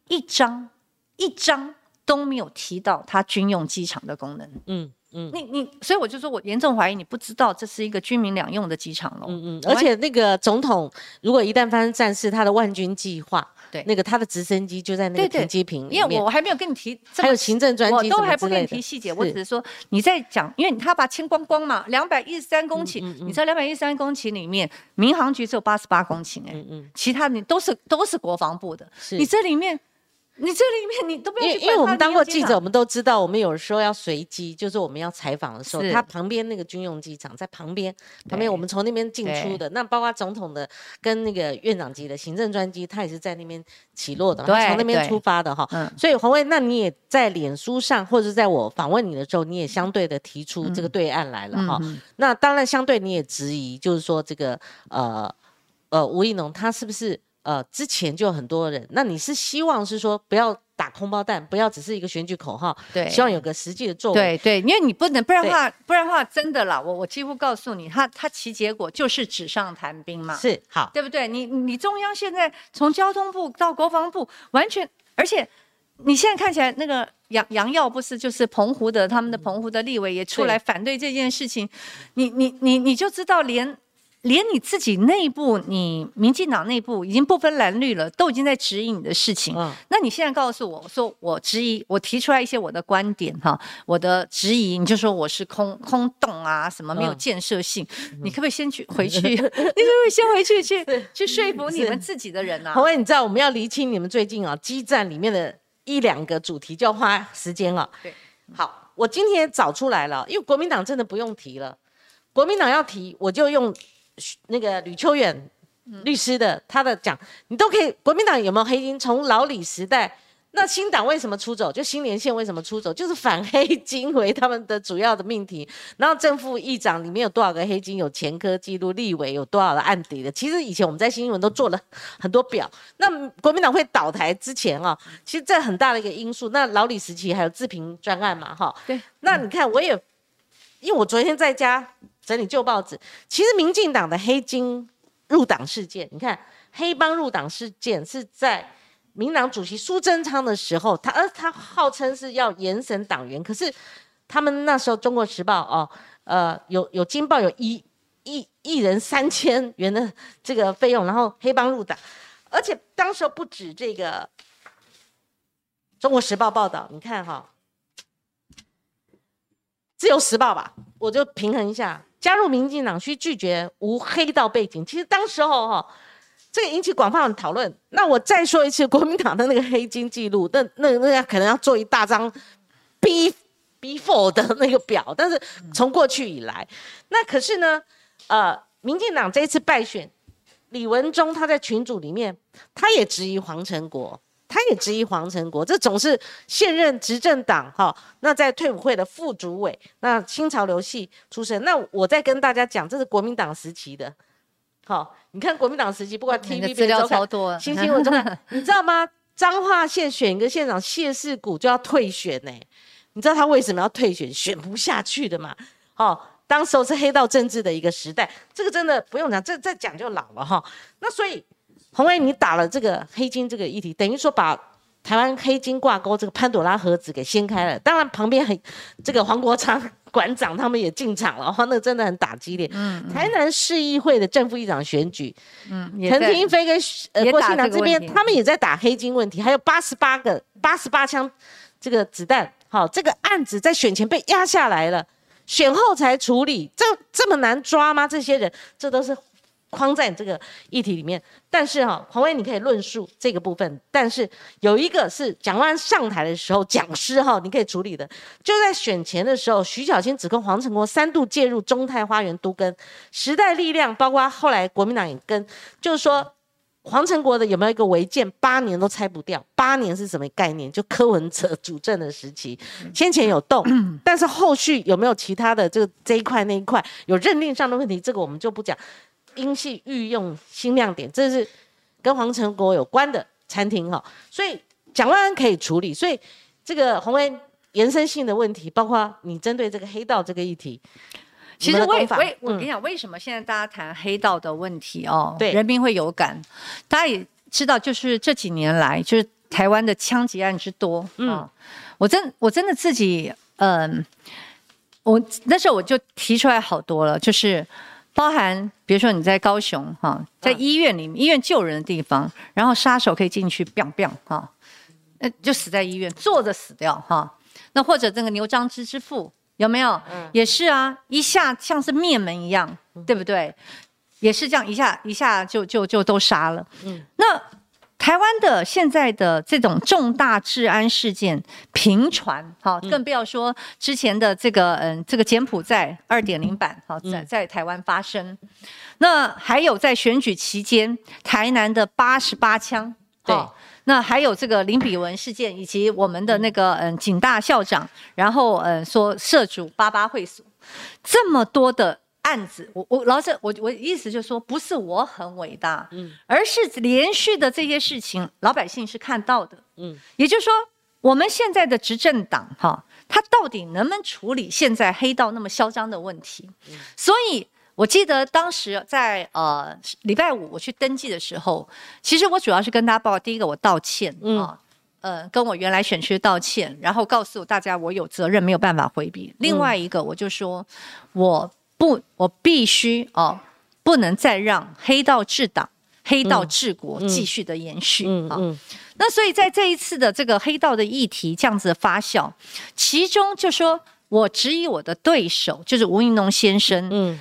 一张一张都没有提到它军用机场的功能。嗯嗯。你你，所以我就说我严重怀疑你不知道这是一个军民两用的机场喽。嗯嗯，而且那个总统如果一旦发生战事，他的万军计划，对。那个他的直升机就在那个停机坪里因为面，我还没有跟你提还有行政专我机什么都还不跟你提细节，我只是说你在讲，因为他把清光光嘛，两百一十三公顷，嗯你知道两百一十三公顷里面，民航局只有八十八公顷、哎、嗯嗯。其他你都是都是国防部的，是。你这里面，你这里面你都不要因为去因为我们当过记者，我们都知道，我们有时候要随机，就是我们要采访的时候，他旁边那个军用机场在旁边，旁边我们从那边进出的，那包括总统的跟那个院长级的行政专机，他也是在那边起落的，对从那边出发的哈。嗯。所以黄卫，那你也在脸书上，或者是在我访问你的时候，你也相对的提出这个对岸来了哈。嗯那当然，相对你也质疑，就是说这个呃呃吴一农他是不是呃之前就有很多人？那你是希望是说不要打空包弹，不要只是一个选举口号，对希望有个实际的作为。对对，因为你不能，不然的话，不然的话，真的啦，我我几乎告诉你，他他其结果就是纸上谈兵嘛。是好，对不对？你你中央现在从交通部到国防部，完全，而且你现在看起来那个杨杨耀不是就是澎湖的，他们的澎湖的立委也出来反对这件事情，你你你你就知道连。连你自己内部，你民进党内部已经不分蓝绿了，都已经在质疑你的事情。嗯那你现在告诉我，我说我质疑，我提出来一些我的观点哈，我的质疑，你就说我是空空洞啊，什么没有嗯建设性，你可不可以先去回去？你可不可以先回去去去说服你们自己的人啊洪？伟，你知道我们要厘清你们最近啊基战里面的一两个主题，就要花时间了。对，好，我今天找出来了，因为国民党真的不用提了，国民党要提，我就用那个吕秋远律师的他的讲，你都可以。国民党有没有黑金？从老李时代。那新党为什么出走？就新连线为什么出走？就是反黑金为他们的主要的命题。然后正副议长里面有多少个黑金？有前科记录，立委有多少的案底的？其实以前我们在新闻都做了很多表。那国民党会倒台之前啊，其实这很大的一个因素。那老李时期还有自评专案嘛，哈。对。那你看，我也因为我昨天在家整理旧报纸，其实民进党的黑金入党事件，你看黑帮入党事件是在。民党主席苏贞昌的时候，他而他号称是要严审党员，可是他们那时候《中国时报》哦，呃，有有金报有一一一人三千元的这个费用，然后黑帮入党，而且当时候不止这个《中国时报》报道，你看哈、自由时报》吧，我就平衡一下，加入民进党需拒绝无黑道背景。其实当时候哈，这个引起广泛的讨论。那我再说一次，国民党的那个黑金记录，那那那可能要做一大张 B before 的那个表。但是从过去以来，那可是呢，呃，民进党这一次败选，李文忠他在群组里面，他也质疑黄成国。他也质疑黄成国，这总是现任执政党哈。那在退伍会的副主委，那新潮流系出身。那我再跟大家讲，这是国民党时期的。好，你看国民党时期，不管 TV 资料超多，新新闻中，你知道吗？彰化县选一个县长谢世谷就要退选呢。你知道他为什么要退选？选不下去的嘛。好，当时候是黑道政治的一个时代，这个真的不用讲，这再讲就老了哈。那所以。洪伟，你打了这个黑金这个议题，等于说把台湾黑金挂钩这个潘朵拉盒子给掀开了。当然，旁边很这个黄国昌馆长他们也进场了，哇，那真的很打激烈。嗯，台南市议会的正副议长选举，嗯，陈廷飞跟呃郭庆南这边，他们也在打黑金问题，还有八十八个八十八枪这个子弹，好，这个案子在选前被压下来了，选后才处理，这这么难抓吗？这些人，这都是。框在这个议题里面，但是哈，黄威你可以论述这个部分，但是有一个是蒋万上台的时候讲师哈，你可以处理的，就在选前的时候，徐小清指控黄成国三度介入中泰花园都跟时代力量，包括后来国民党也跟，就是说黄成国的有没有一个违建，八年都拆不掉，八年是什么概念？就柯文哲主政的时期，先前有动，但是后续有没有其他的这个这一块那一块有认定上的问题，这个我们就不讲。英系御用新亮点，这是跟黄成国有关的餐厅哈，所以蒋万安可以处理。所以这个红恩延伸性的问题，包括你针对这个黑道这个议题，其实我我我跟你讲，为什么现在大家谈黑道的问题哦？对，人民会有感。大家也知道，就是这几年来，就是台湾的枪击案之多。嗯，我真我真的自己，嗯，我那时候我就提出来好多了，就是。包含，比如说你在高雄哈，在医院里面，医院救人的地方，然后杀手可以进去，biang biang 哈，那就死在医院，坐着死掉哈。那或者这个牛樟芝之父有没有？也是啊，一下像是灭门一样，对不对？也是这样，一下一下就就就都杀了。嗯，那。台湾的现在的这种重大治安事件频传，好，更不要说之前的这个嗯，这个柬埔寨二点零版，好，在在台湾发生。那还有在选举期间，台南的八十八枪，对，那还有这个林比文事件，以及我们的那个嗯警大校长，然后嗯说涉主八八会所，这么多的。案子，我我老是，我我意思就是说，不是我很伟大，嗯，而是连续的这些事情，老百姓是看到的，嗯，也就是说，我们现在的执政党哈，他到底能不能处理现在黑道那么嚣张的问题？所以我记得当时在呃礼拜五我去登记的时候，其实我主要是跟大家报，第一个我道歉啊，呃，跟我原来选区道歉，然后告诉大家我有责任没有办法回避。另外一个我就说我。不，我必须哦，不能再让黑道治党、黑道治国继续的延续啊。那所以在这一次的这个黑道的议题这样子的发酵，其中就说我质疑我的对手就是吴云龙先生。嗯。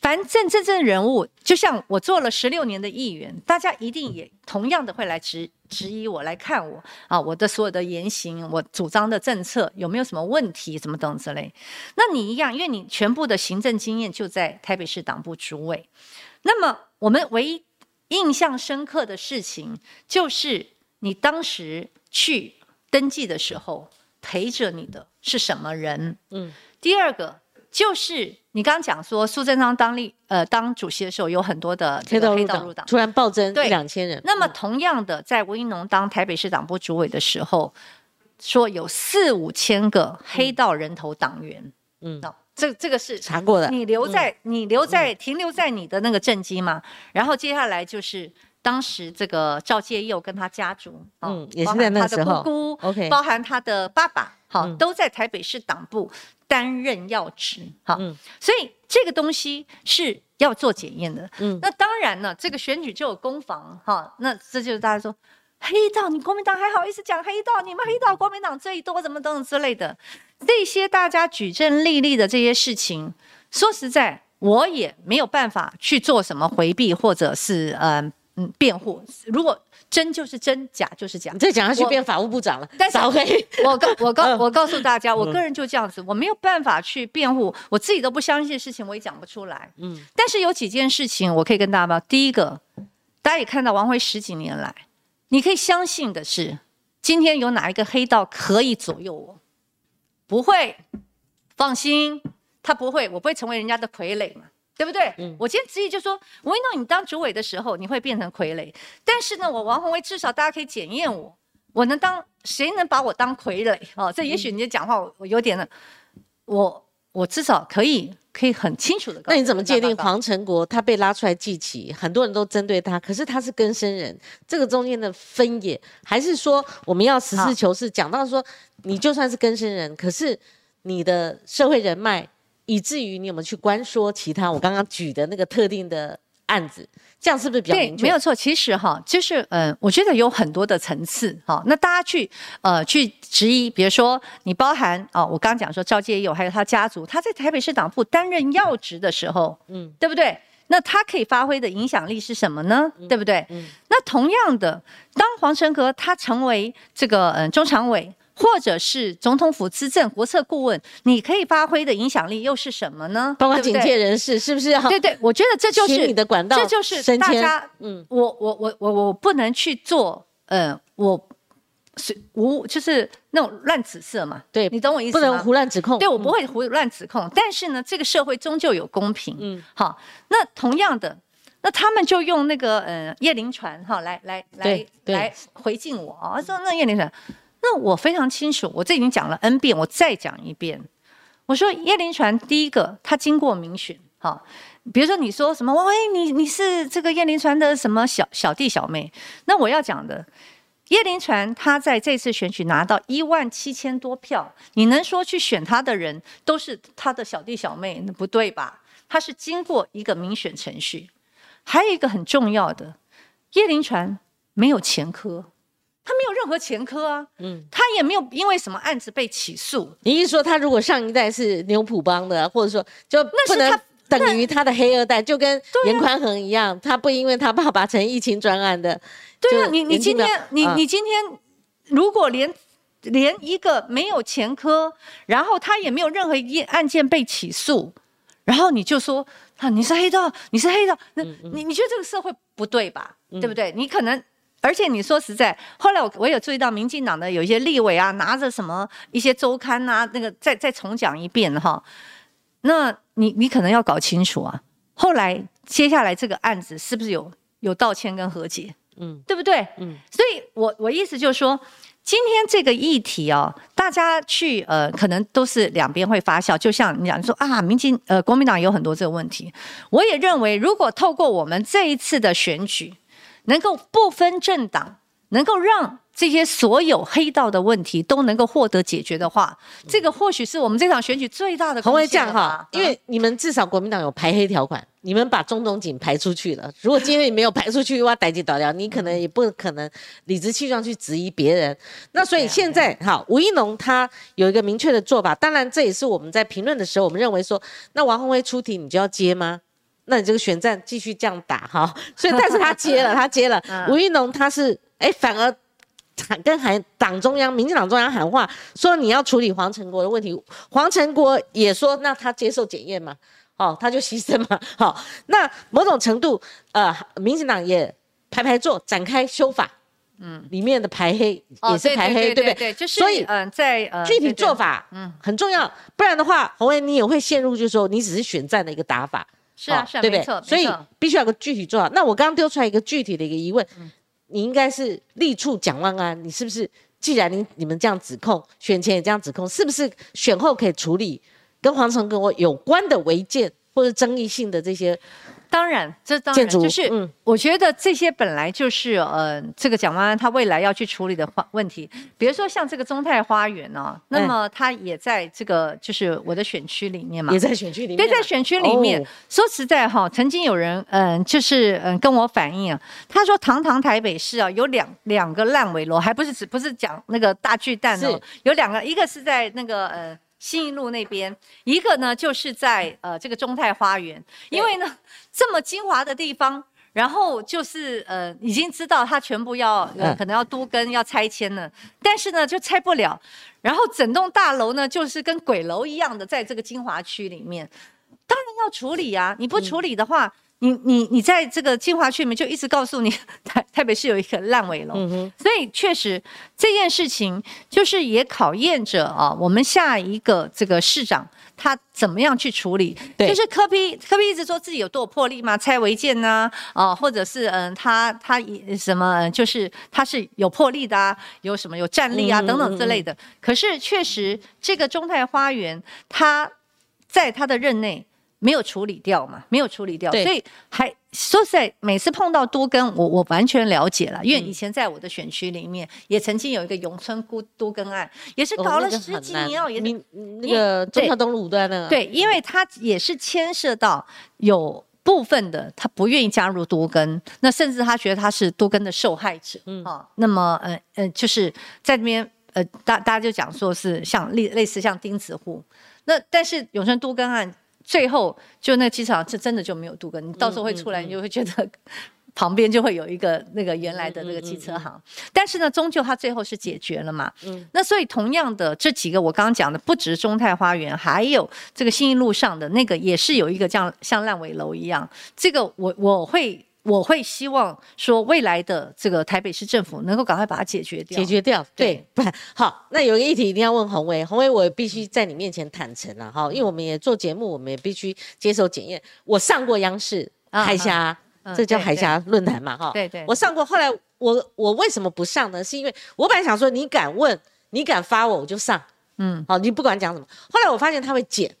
反正真正人物，就像我做了十六年的议员，大家一定也同样的会来质质疑我，来看我啊，我的所有的言行，我主张的政策有没有什么问题，怎么等之类。那你一样，因为你全部的行政经验就在台北市党部主委。那么我们唯一印象深刻的事情，就是你当时去登记的时候，陪着你的是什么人？嗯。第二个。就是你刚刚讲说苏贞昌当立呃当主席的时候，有很多的黑道入党，突然暴增对两千人。那么同样的，在吴英农当台北市党部主委的时候，说有四五千个黑道人头党员。嗯，这这个是查过的。你留在你留在停留在你的那个政绩嘛？然后接下来就是当时这个赵介佑跟他家族，嗯，也是在那时候，姑姑，OK，包含他的爸爸，好，都在台北市党部。担任要职，好，所以这个东西是要做检验的。嗯，那当然了，这个选举就有攻防，哈，那这就是大家说黑道，你国民党还好意思讲黑道？你们黑道国民党最多，怎么等等之类的，这些大家举证立例的这些事情，说实在，我也没有办法去做什么回避或者是呃嗯辩护。如果真就是真，假就是假你。再讲下去变法务部长了，但是。我告 我告嗯我告诉大家，我个人就这样子，我没有办法去辩护，我自己都不相信的事情，我也讲不出来。嗯但是有几件事情我可以跟大家报。第一个，大家也看到王辉十几年来，你可以相信的是，今天有哪一个黑道可以左右我？不会，放心，他不会，我不会成为人家的傀儡嘛。对不对？嗯我今天执意就说，我弄你当主委的时候，你会变成傀儡。但是呢，我王宏威至少大家可以检验我，我能当谁能把我当傀儡？哦，这也许你的讲话我我有点呢，我我至少可以可以很清楚的。那你怎么界定黄？成国他被拉出来记起？很多人都针对他，可是他是更生人，这个中间的分野，还是说我们要实好事求是，讲到说你就算是更生人，可是你的社会人脉，以至于你有没有去关说其他我刚刚举的那个特定的案子，这样是不是比较对？没有错。其实哈，就是嗯、呃我觉得有很多的层次哈。那大家去呃去质疑，比如说你包含啊、我刚刚讲说赵介佑还有他家族，他在台北市党部担任要职的时候，嗯嗯，对不对？那他可以发挥的影响力是什么呢？对不对？嗯那同样的，当黄成格他成为这个嗯、呃中常委。或者是总统府资政国策顾问，你可以发挥的影响力又是什么呢？包括警戒人士，是不是要对对，我觉得这就循是你的管道这就是大家，嗯。我我我我我不能去做，呃，我是无就是那种乱指色嘛，对你懂我意思吗？不能胡乱指控？对我不嗯会胡乱指控，但是呢，这个社会终究有公平，嗯。嗯，好，那同样的，那他们就用那个呃叶灵传哈来来来来回敬我啊，说那叶灵传，那我非常清楚，我这已经讲了 n 遍，我再讲一遍，我说叶灵传第一个他经过民选，哈。比如说你说什么，喂，你你是这个叶灵传的什么小小弟小妹？那我要讲的，叶灵传他在这次选举拿到一万七千多票，你能说去选他的人都是他的小弟小妹？那不对吧？他是经过一个民选程序。还有一个很重要的，叶灵传没有前科，他没有任何前科啊，嗯他也没有因为什么案子被起诉。你是说他如果上一代是牛普帮的，或者说就那是他等于他的黑二代，就跟严宽恒一样，他不因为他爸爸成疫情专案的，对啊，你你今天你啊你今天如果连连一个没有前科，然后他也没有任何一案件被起诉，然后你就说啊你是黑道，你是黑道，那嗯你你觉得这个社会不对吧？对不对？你可能。而且你说实在，后来我我有注意到民进党的有一些立委啊，拿着什么一些周刊啊，那个再再重讲一遍哈，那你你可能要搞清楚啊。后来接下来这个案子是不是有有道歉跟和解？嗯对不对？嗯所以我我意思就是说，今天这个议题哦，大家去呃，可能都是两边会发酵。就像你讲说啊，民进呃国民党有很多这个问题，我也认为，如果透过我们这一次的选举，能够不分政党，能够让这些所有黑道的问题都能够获得解决的话，这个或许是我们这场选举最大的洪伟这样哈，因为你们至少国民党有排黑条款，你们把中东锦排出去了。如果今天你没有排出去，哇，逮鸡倒掉，你可能也不可能理直气壮去质疑别人。那所以现在哈，吴一农他有一个明确的做法，当然这也是我们在评论的时候，我们认为说，那王宏威出题你就要接吗？那你这个选战继续这样打哈，所以但是他接了，他接了。嗯吴一农他是哎，反而喊跟喊党中央、民进党中央喊话，说你要处理黄成国的问题。黄成国也说，那他接受检验嘛，哦，他就牺牲嘛，好、那某种程度，呃，民进党也排排坐，展开修法，嗯，里面的排黑也是排黑，不对对？就是所以嗯、呃在呃具体对对做法，嗯，很重要，不然的话，洪伟你也会陷入，就是说你只是选战的一个打法，是啊是啊，哦对不对？所以必须要有个具体做法。那我刚刚丢出来一个具体的一个疑问，你应该是力促蒋万安，你是不是？既然你你们这样指控，选前也这样指控，是不是选后可以处理跟黄成跟我有关的违建或者争议性的这些当然，这当？然就是，嗯。我觉得这些本来就是呃，这个蒋万安他未来要去处理的话问题，比如说像这个中泰花园呢、那么他也在这个就是我的选区里面嘛。也。在选区里面对，在选区里面，哦。说实在哈，曾经有人嗯，就是嗯跟我反映啊，他说堂堂台北市啊有两两个烂尾楼，还不是只不是讲那个大巨蛋哦，有两个，一个是在那个呃信义路那边，一个呢就是在 呃这个中泰花园，因为呢这么精华的地方。然后就是呃，已经知道它全部要呃，可能要都跟要拆迁了，但是呢就拆不了。然后整栋大楼呢就是跟鬼楼一样的，在这个精华区里面，当然要处理啊！你不处理的话。你你你在这个金华区里面就一直告诉你台台北市有一个烂尾楼，所以确实这件事情就是也考验着啊，我们下一个这个市长他怎么样去处理？就是柯批柯批一直说自己有多有魄力嘛，拆违建呐，啊，或者是嗯他他什么就是他是有魄力的啊，有什么有战力啊等等之类的。可是确实这个中泰花园他在他的任内。没有处理掉嘛？没有处理掉，所以还说实在，每次碰到多根，我我完全了解了，因为以前在我的选区里面，也曾经有一个永春孤多根案，也是搞了十几年哦，也你那个中华东路五段那个。对，因为他也是牵涉到有部分的他不愿意加入多根，那甚至他觉得他是多根的受害者，嗯啊，那么呃呃，就是在那边呃大大家就讲说是像类类似像钉子户，那但是永春多根案。最后，就那机场是真的就没有渡过，你到时候会出来，你就会觉得旁边就会有一个那个原来的那个机车行。但是呢，终究它最后是解决了嘛。嗯。那所以同样的这几个我刚刚讲的，不止中泰花园，还有这个新一路上的那个，也是有一个这样像烂尾楼一样。这个我我会。我会希望说，未来的这个台北市政府能够赶快把它解决掉。解决掉，对，不好。那有个议题一定要问洪伟，洪伟，我必须在你面前坦诚了哈，因为我们也做节目，我们也必须接受检验。我上过央视海峡，这叫海峡论坛嘛哈。对对。我上过，后来我我为什么不上呢？是因为我本来想说，你敢问，你敢发我，我就上。嗯。好，你不管讲什么。后来我发现他会剪，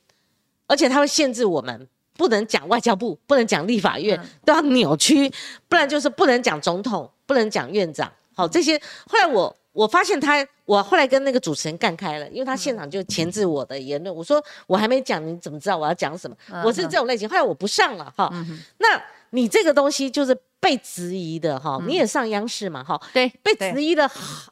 而且他会限制我们。不能讲外交部，不能讲立法院，都要扭曲，不然就是不能讲总统，不能讲院长。好，这些后来我我发现他，我后来跟那个主持人干开了，因为他现场就钳制我的言论。我说我还没讲，你怎么知道我要讲什么？我是这种类型。后来我不上了哈。那你这个东西就是。被质疑的哈，你也上央视嘛哈？对，被质疑了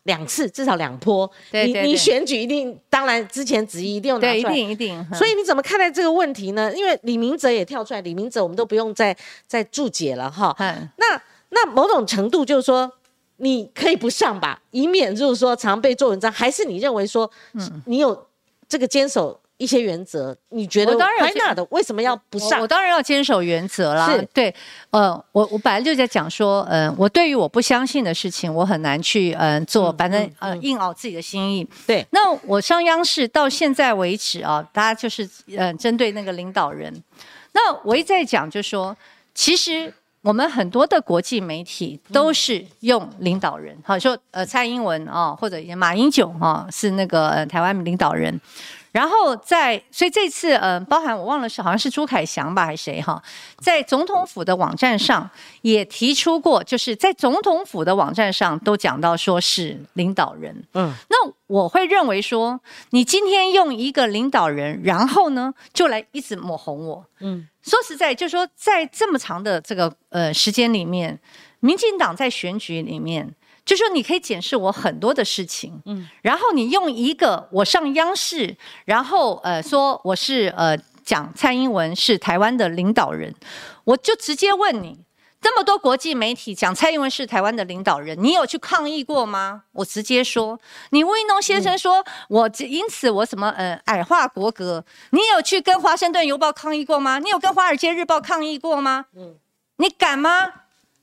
两次，至少两波。你你选举一定，当然之前质疑一定要拿出来，一定一定。所以你怎么看待这个问题呢？因为李明哲也跳出来，李明哲我们都不用再再注解了哈。那那某种程度就是说，你可以不上吧，以免就是说常被做文章，还是你认为说，你有这个坚守？一些原则，你觉得当然哪的为什么要不上？我当然要坚守原则啦。是，对，呃，我我本来就在讲说，嗯，我对于我不相信的事情，我很难去嗯做，反正呃硬熬自己的心意。对，那我上央视到现在为止啊，大家就是嗯针对那个领导人，那我一再讲就说，其实我们很多的国际媒体都是用领导人，好说呃蔡英文啊，或者马英九啊，是那个呃台湾领导人。然后在，所以这次呃，包含我忘了是好像是朱凯翔吧，还是谁哈，在总统府的网站上也提出过，就是在总统府的网站上都讲到说是领导人。嗯，那我会认为说，你今天用一个领导人，然后呢就来一直抹红我。嗯，说实在，就是说在这么长的这个呃时间里面，民进党在选举里面。就说你可以检视我很多的事情，嗯，然后你用一个我上央视，然后呃说我是呃讲蔡英文是台湾的领导人，我就直接问你，这么多国际媒体讲蔡英文是台湾的领导人，你有去抗议过吗？我直接说，你吴一农先生说我因此我什么呃矮化国格，你有去跟华盛顿邮报抗议过吗？你有跟华尔街日报抗议过吗？嗯，你敢吗？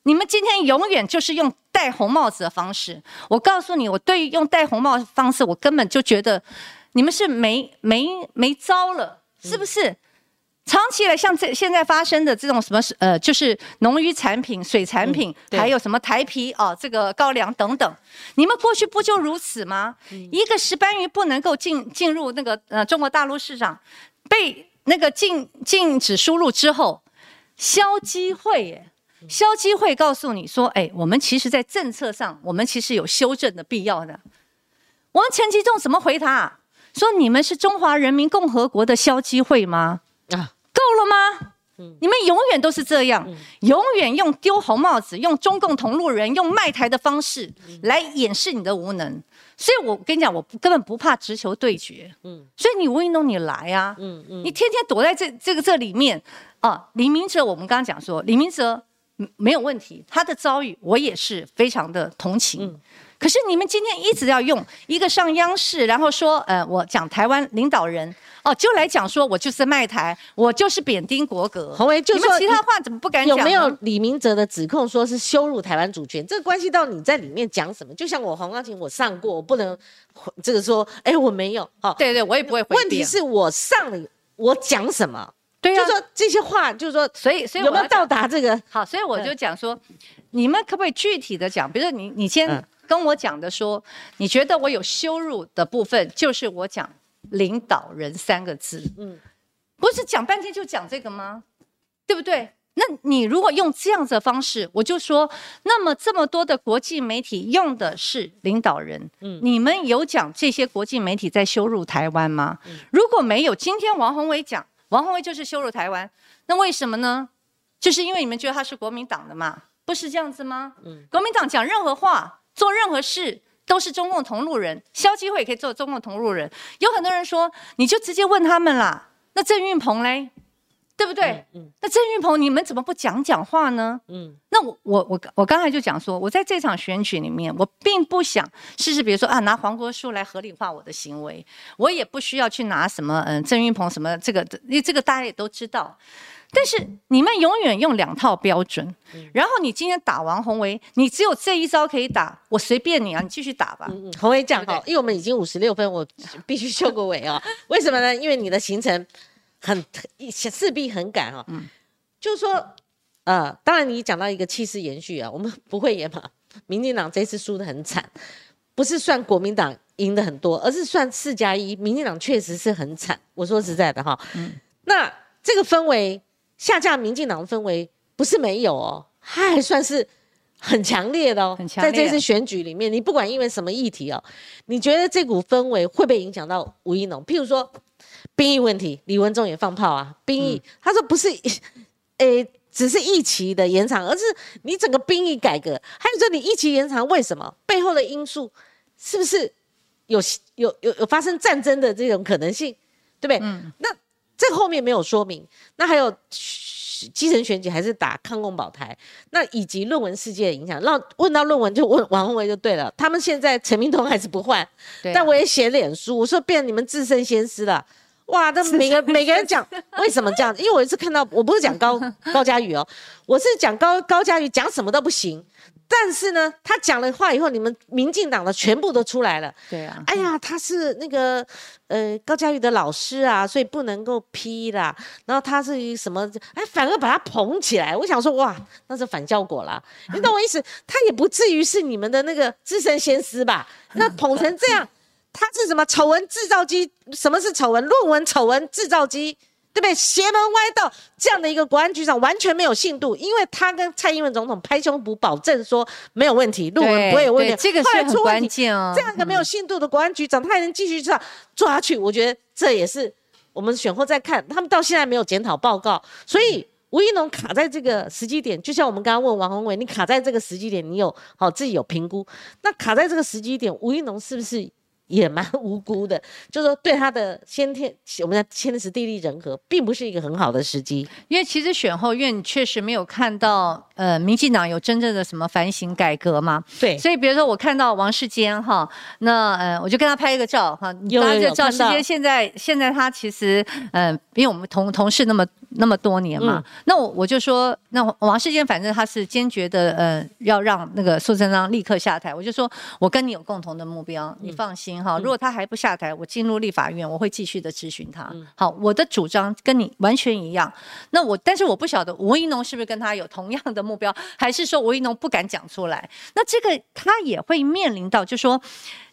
你们今天永远就是用戴红帽子的方式。我告诉你，我对于用戴红帽方式，我根本就觉得你们是没没没招了，是不是？长期以来，像这现在发生的这种什么呃，就是农渔产品、水产品，还有什么台皮哦，这个高粱等等，你们过去不就如此吗？一个石斑鱼不能够进进入那个呃中国大陆市场，被那个禁禁止输入之后，消机会耶。消基会告诉你说：“哎，我们其实，在政策上，我们其实有修正的必要的。”我们陈吉仲怎么回答？说：“你们是中华人民共和国的消基会吗？啊，够了吗？你们永远都是这样，永远用丢红帽子、用中共同路人、用卖台的方式来掩饰你的无能。所以我跟你讲，我根本不怕直球对决。嗯，所以你吴云东你来啊，嗯嗯，你天天躲在这这个这里面啊。李明哲，我们刚刚讲说，李明哲没有问题，他的遭遇我也是非常的同情。可是你们今天一直要用一个上央视，然后说，呃，我讲台湾领导人，哦，就来讲说我就是卖台，我就是贬低国格。洪维就说其他话怎么不敢讲？有没有李明哲的指控说是羞辱台湾主权？这关系到你在里面讲什么？就像我黄钢琴我上过，我不能这个说，哎，我没有。哦，对对，我也不会。问题是我上了，我讲什么？对呀，就说这些话，就是说，所以所以有没有到达这个？好，所以我就讲说，你们可不可以具体的讲？比如说你你先。跟我讲的说，你觉得我有羞辱的部分，就是我讲“领导人”三个字，嗯，不是讲半天就讲这个吗？对不对？那你如果用这样子的方式，我就说，那么这么多的国际媒体用的是“领导人”，嗯，你们有讲这些国际媒体在羞辱台湾吗？如果没有，今天王宏伟讲，王宏威就是羞辱台湾，那为什么呢？就是因为你们觉得他是国民党的嘛，不是这样子吗？嗯，国民党讲任何话。做任何事都是中共同路人，消基会也可以做中共同路人。有很多人说，你就直接问他们啦。那郑运鹏嘞，对不对？嗯。那郑运鹏，你们怎么不讲讲话呢？嗯。那我我我我刚才就讲说，我在这场选举里面，我并不想试试，比如说啊，拿黄国书来合理化我的行为，我也不需要去拿什么嗯郑运鹏什么这个，因为这个大家也都知道。但是你们永远用两套标准，然后你今天打王宏维，你只有这一招可以打，我随便你啊，你继续打吧。嗯嗯宏维讲好，因为我们已经五十六分，我必须秀个尾啊。为什么呢？因为你的行程很势必很赶啊。嗯，就是说，呃，当然你讲到一个气势延续啊，我们不会演嘛。民进党这次输的很惨，不是算国民党赢的很多，而是算四加一，民进党确实是很惨。我说实在的哈，嗯，那这个氛围。下架民进党的氛围不是没有哦，它还算是很强烈的哦。在这次选举里面，你不管因为什么议题哦，你觉得这股氛围会不会影响到吴一农？譬如说兵役问题，李文忠也放炮啊，兵役他说不是，诶，只是役期的延长，而是你整个兵役改革，还有说你役期延长为什么？背后的因素是不是有有有有发生战争的这种可能性？对不对？嗯，那。这后面没有说明，那还有基层选举还是打抗共保台，那以及论文世界的影响，让问到论文就问王宏维就对了。他们现在陈明通还是不换，但我也写脸书，我说变你们自身先师了。哇，那每个每个人讲为什么这样？因为我一次看到，我不是讲高 高佳宇哦，我是讲高高佳宇讲什么都不行。但是呢，他讲了话以后，你们民进党的全部都出来了。对啊，哎呀，他是那个呃高佳宇的老师啊，所以不能够批啦。然后他是什么？哎，反而把他捧起来。我想说，哇，那是反效果啦。你懂我意思？他也不至于是你们的那个资深先师吧？那捧成这样，他是什么丑闻制造机？什么是丑闻？论文丑闻制造机？对不对？邪门歪道这样的一个国安局长完全没有信度，因为他跟蔡英文总统拍胸脯保证说没有问题，论文不会有问题。这个是很关键哦。这样一个没有信度的国安局长，他还能继续这样做下去？我觉得这也是我们选后再看，他们到现在没有检讨报告，所以吴一农卡在这个时机点，就像我们刚刚问王宏伟，你卡在这个时机点，你有好自己有评估？那卡在这个时机点，吴一农是不是？也蛮无辜的，就是说对他的先天，我们的天时地利人和，并不是一个很好的时机。因为其实选后，院确实没有看到，呃，民进党有真正的什么反省改革吗。对。所以比如说，我看到王世坚哈，那呃，我就跟他拍一个照哈。有有有。世坚现在现在他其实，嗯，因为我们同同事那么那么多年嘛，那我我就说，那王世坚反正他是坚决的，呃，要让那个苏贞昌立刻下台。我就说我跟你有共同的目标，你放心。哈，如果他还不下台，我进入立法院，我会继续的咨询他。好，我的主张跟你完全一样。那我，但是我不晓得吴一农是不是跟他有同样的目标，还是说吴一农不敢讲出来？那这个他也会面临到，就说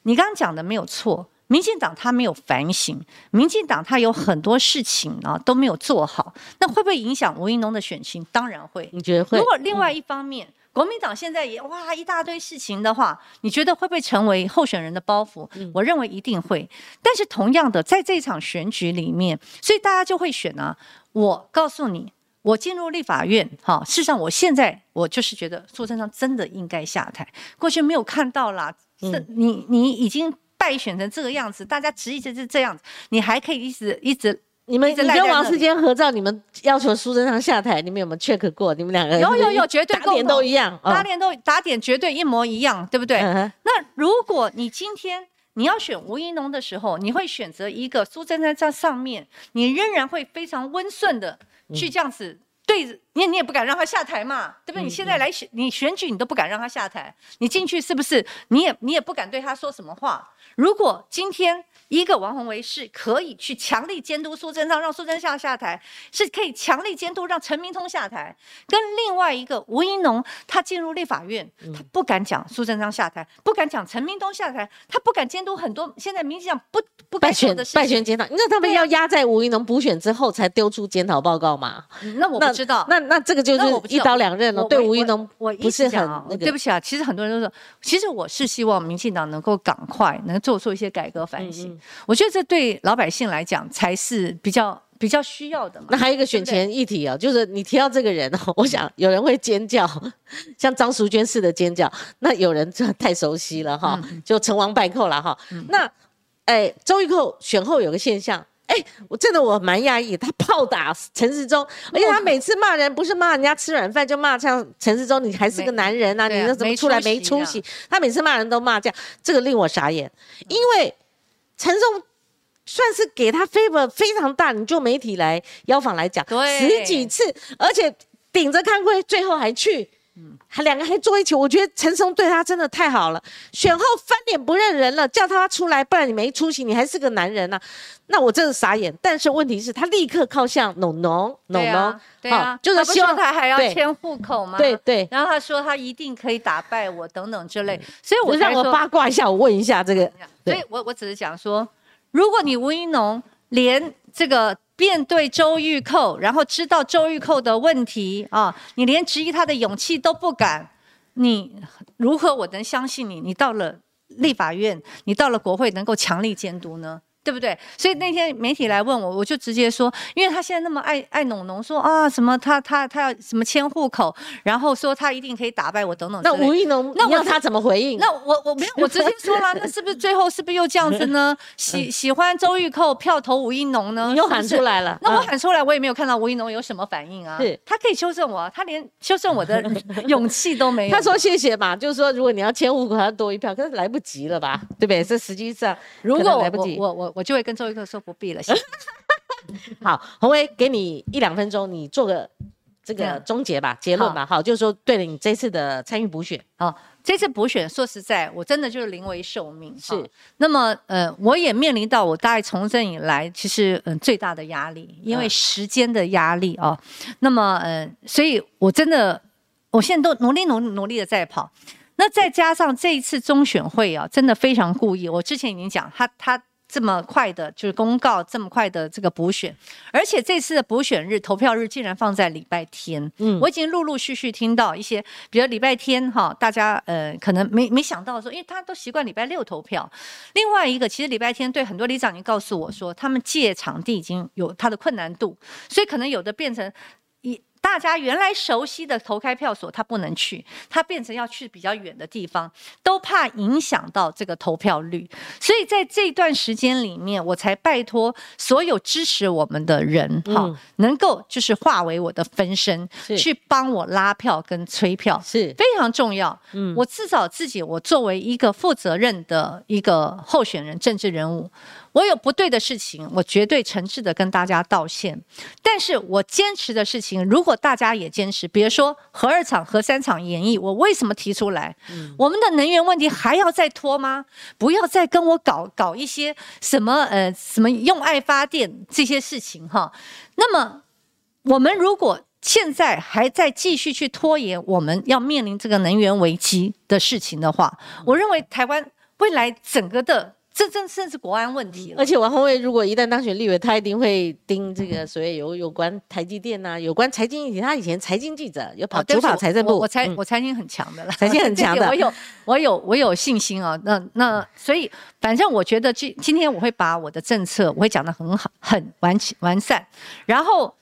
你刚刚讲的没有错，民进党他没有反省，民进党他有很多事情啊都没有做好，那会不会影响吴一农的选情？当然会。你觉得会？如果另外一方面。国民党现在也哇一大堆事情的话，你觉得会不会成为候选人的包袱？我认为一定会。但是同样的，在这场选举里面，所以大家就会选啊。我告诉你，我进入立法院，哈，事实上我现在我就是觉得苏贞昌真的应该下台。过去没有看到啦，这你你已经败选成这个样子，大家执意就是这样子，你还可以一直一直。你们你跟王世坚合照，你们要求苏贞昌下台，你们有没有 check 过？你们两个有有有，绝对打点都一样，打点都打点绝对一模一样，对不对？那如果你今天你要选吴怡农的时候，你会选择一个苏贞昌在上面，你仍然会非常温顺的去这样子对，你你也不敢让他下台嘛，对不对？你现在来选你选举，你都不敢让他下台，你进去是不是？你也你也不敢对他说什么话。如果今天。一个王宏维是可以去强力监督苏贞昌，让苏贞昌下台，是可以强力监督让陈明通下台。跟另外一个吴一农，他进入立法院，他不敢讲苏贞昌下台，不敢讲陈明通下台，他不敢监督很多现在民进党不不敢选的败选检讨。那他们要压在吴一农补选之后才丢出检讨报告吗？那我不知道。那那这个就是一刀两刃了。对吴一农，我不是很对不起啊。其实很多人都说，其实我是希望民进党能够赶快能做出一些改革反省。我觉得这对老百姓来讲才是比较比较需要的嘛。那还有一个选前议题啊，就是你提到这个人哦，我想有人会尖叫，像张淑娟似的尖叫。那有人这太熟悉了哈，就成王败寇了哈。那哎，周玉蔻选后有个现象，哎，我真的我蛮讶异，他炮打陈世忠，而且他每次骂人不是骂人家吃软饭，就骂像陈世忠，你还是个男人呐，你那怎么出来没出息？他每次骂人都骂这样，这个令我傻眼，因为。陈松算是给他 favor 非常大，你就媒体来邀访来讲，十几次，而且顶着康辉，最后还去，还两个还坐一起。我觉得陈松对他真的太好了，选后翻脸不认人了，叫他出来，不然你没出息，你还是个男人呐。那我真的傻眼。但是问题是，他立刻靠向农农农农，对啊，就是希望他还要迁户口吗？对对。然后他说他一定可以打败我等等之类，所以我让我八卦一下，我问一下这个。所以我我只是讲说，如果你吴一农连这个面对周玉蔻，然后知道周玉蔻的问题啊，你连质疑他的勇气都不敢，你如何我能相信你？你到了立法院，你到了国会，能够强力监督呢？对不对？所以那天媒体来问我，我就直接说，因为他现在那么爱爱农农，说啊什么他他他要什么迁户口，然后说他一定可以打败我等等。那吴益农，那我他怎么回应？那我我没有，我直接说了，那是不是最后是不是又这样子呢？喜喜欢周玉蔻票投吴益农呢？你又喊出来了。那我喊出来，我也没有看到吴益农有什么反应啊。是，他可以修正我，他连修正我的 勇气都没有。他说谢谢嘛，就是说如果你要迁户口，他多一票，可是来不及了吧？对不对？这实际上如果来不及，我我我就会跟周一克。说不必了，好，洪威给你一两分钟，你做个这个终结吧，结论吧。好，就是说，对了，你这次的参与补选，好，这次补选，说实在，我真的就是临危受命。是，那么，呃，我也面临到我大概从政以来，其实，嗯，最大的压力，因为时间的压力啊。那么，嗯，所以我真的，我现在都努力、努努力的在跑。那再加上这一次中选会啊，真的非常故意。我之前已经讲，他他。这么快的，就是公告这么快的这个补选，而且这次的补选日、投票日竟然放在礼拜天。嗯，我已经陆陆续续听到一些，比如礼拜天哈，大家呃可能没没想到说，因为他都习惯礼拜六投票。另外一个，其实礼拜天对很多里长已经告诉我说，他们借场地已经有他的困难度，所以可能有的变成一。大家原来熟悉的投开票所，他不能去，他变成要去比较远的地方，都怕影响到这个投票率。所以在这段时间里面，我才拜托所有支持我们的人，哈，能够就是化为我的分身，去帮我拉票跟催票，是非常重要。嗯，我至少自己，我作为一个负责任的一个候选人、政治人物。我有不对的事情，我绝对诚挚的跟大家道歉。但是我坚持的事情，如果大家也坚持，比如说核二厂、核三厂演绎，我为什么提出来？我们的能源问题还要再拖吗？不要再跟我搞搞一些什么呃什么用爱发电这些事情哈。那么我们如果现在还在继续去拖延，我们要面临这个能源危机的事情的话，我认为台湾未来整个的。这这甚至国安问题了而且王宏卫如果一旦当选立委，他一定会盯这个所谓有有关台积电呐，有关财经议题。他以前财经记者，有跑主跑财政部，我财我财经很强的了，财经很强的，我有我有我有信心啊。那那所以反正我觉得今今天我会把我的政策我会讲的很好，很完完善，然后。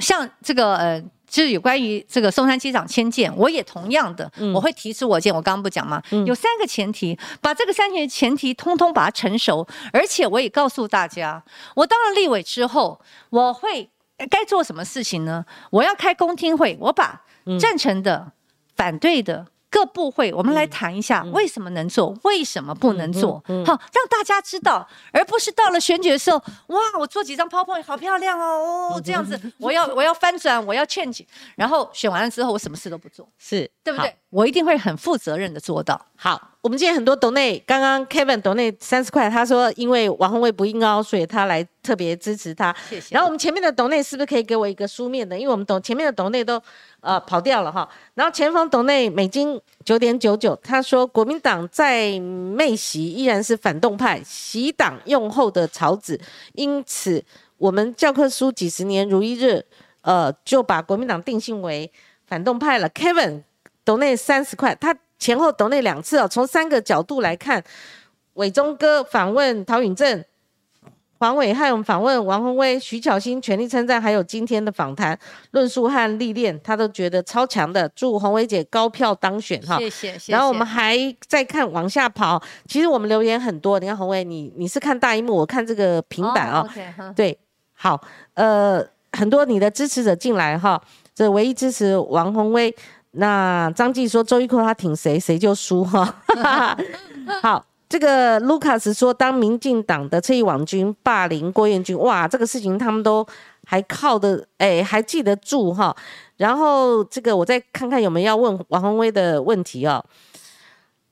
像这个呃。就是有关于这个松山机场迁建，我也同样的，我会提出我见。我刚刚不讲吗？有三个前提，把这个三个前提通通把它成熟，而且我也告诉大家，我当了立委之后，我会该做什么事情呢？我要开公听会，我把赞成的、反对的。各部会，我们来谈一下为什么能做，为什么不能做？好，让大家知道，而不是到了选举的时候，哇，我做几张 PowerPoint 好漂亮哦，哦，这样子，我要我要翻转，我要 change，然后选完了之后，我什么事都不做，是对不对？我一定会很负责任的做到。好，我们今天很多董内，刚刚 Kevin 董内三十块，他说因为王宏伟不应高，所以他来特别支持他。谢谢。然后我们前面的董内是不是可以给我一个书面的？因为我们董前面的董内都呃跑掉了哈。然后前方董内美金九点九九，他说国民党在媚席依然是反动派，习党用后的草子，因此我们教科书几十年如一日，呃，就把国民党定性为反动派了。Kevin 董内三十块，他。前后抖那两次哦，从三个角度来看，伟忠哥访问陶允正、黄伟汉访问王宏威、徐巧芯全力称赞，还有今天的访谈论述和历练，他都觉得超强的。祝宏威姐高票当选哈，谢谢。然后我们还在看往下跑，其实我们留言很多。你看宏威，你你是看大荧幕，我看这个平板哦。对，好，呃，很多你的支持者进来哈，这唯一支持王宏威。那张继说周一蔻他挺谁谁就输哈，好，这个卢卡斯说当民进党的侧翼网军霸凌郭彦军，哇，这个事情他们都还靠的，哎，还记得住哈。然后这个我再看看有没有要问王宏威的问题哦。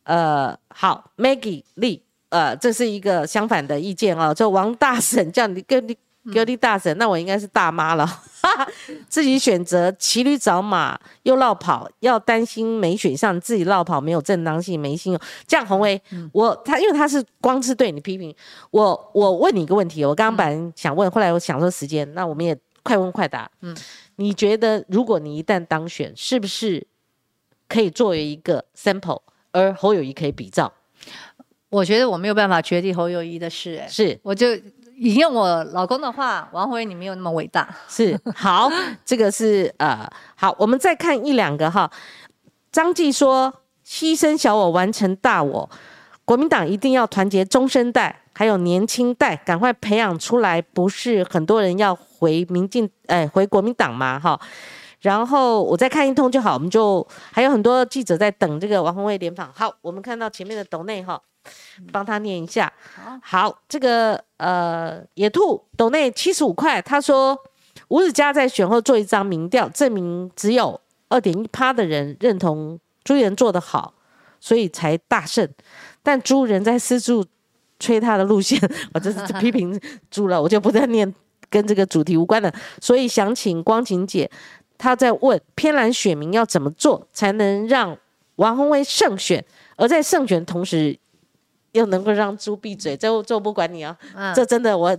呃，好，Maggie Lee，呃，这是一个相反的意见哦，就王大婶叫你跟你。隔离大神，那我应该是大妈了。自己选择骑驴找马又绕跑，要担心没选上，自己绕跑没有正当性，没信用。这样，洪威，我他因为他是光是对你批评我，我问你一个问题，我刚刚本来想问，后来我想说时间，那我们也快问快答。嗯，你觉得如果你一旦当选，是不是可以作为一个 sample，而侯友谊可以比照？我觉得我没有办法决定侯友谊的事，哎，是，我就。引用我老公的话，王辉，你没有那么伟大。是好，这个是呃好，我们再看一两个哈。张继说：“牺牲小我，完成大我。”国民党一定要团结中生代，还有年轻代，赶快培养出来。不是很多人要回民进，哎，回国民党吗？哈。然后我再看一通就好，我们就还有很多记者在等这个王宏卫联访。好，我们看到前面的斗内哈。帮他念一下。好，这个呃，野兔斗内七十五块。他说，吴子嘉在选后做一张民调，证明只有二点一趴的人认同朱元做得好，所以才大胜。但朱人在私处吹他的路线，我这是批评朱了，我就不再念跟这个主题无关的。所以想请光晴姐，她在问偏蓝选民要怎么做才能让王宏威胜选，而在胜选同时。又能够让猪闭嘴，这这不管你啊，这真的我，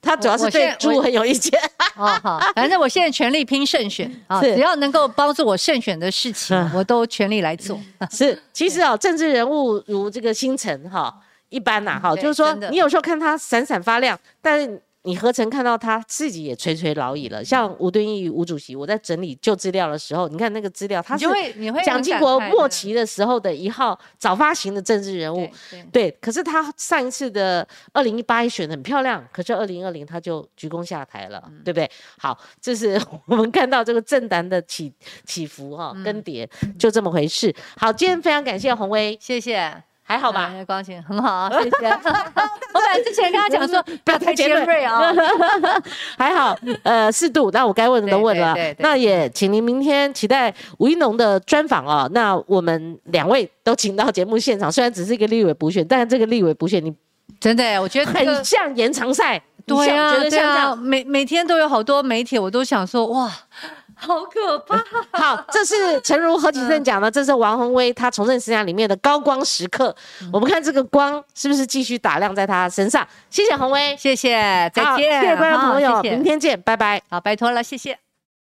他主要是对猪很有意见。哦好，反正我现在全力拼胜选 啊，只要能够帮助我胜选的事情，我都全力来做。是，其实哦，政治人物如这个星辰哈，一般呐哈，就是说你有时候看他闪闪发亮，但是。你何曾看到他自己也垂垂老矣了？像吴敦义吴主席，我在整理旧资料的时候，你看那个资料，他是蒋经国末期的时候的一号早发行的政治人物，对。可是他上一次的二零一八也选的很漂亮，可是二零二零他就鞠躬下台了，对不对？好，这是 我们看到这个政坛的起起伏哈，更迭就这么回事。好，今天非常感谢洪威，谢谢。还好吧，光晴很好啊，谢谢。我本来之前跟他讲说 不要太尖锐啊，还好，呃，适度。那我该问的都问了，那也请您明天期待吴一农的专访哦。那我们两位都请到节目现场，虽然只是一个立委补选，但是这个立委补选你真的，我觉得很像延长赛，对啊，对啊，每每天都有好多媒体，我都想说哇。好可怕！好，这是陈如何启正讲的，这是王宏威他从政生涯里面的高光时刻。我们看这个光是不是继续打亮在他身上？谢谢宏威，谢谢，再见，谢谢观众朋友，明天见，拜拜。好，拜托了，谢谢。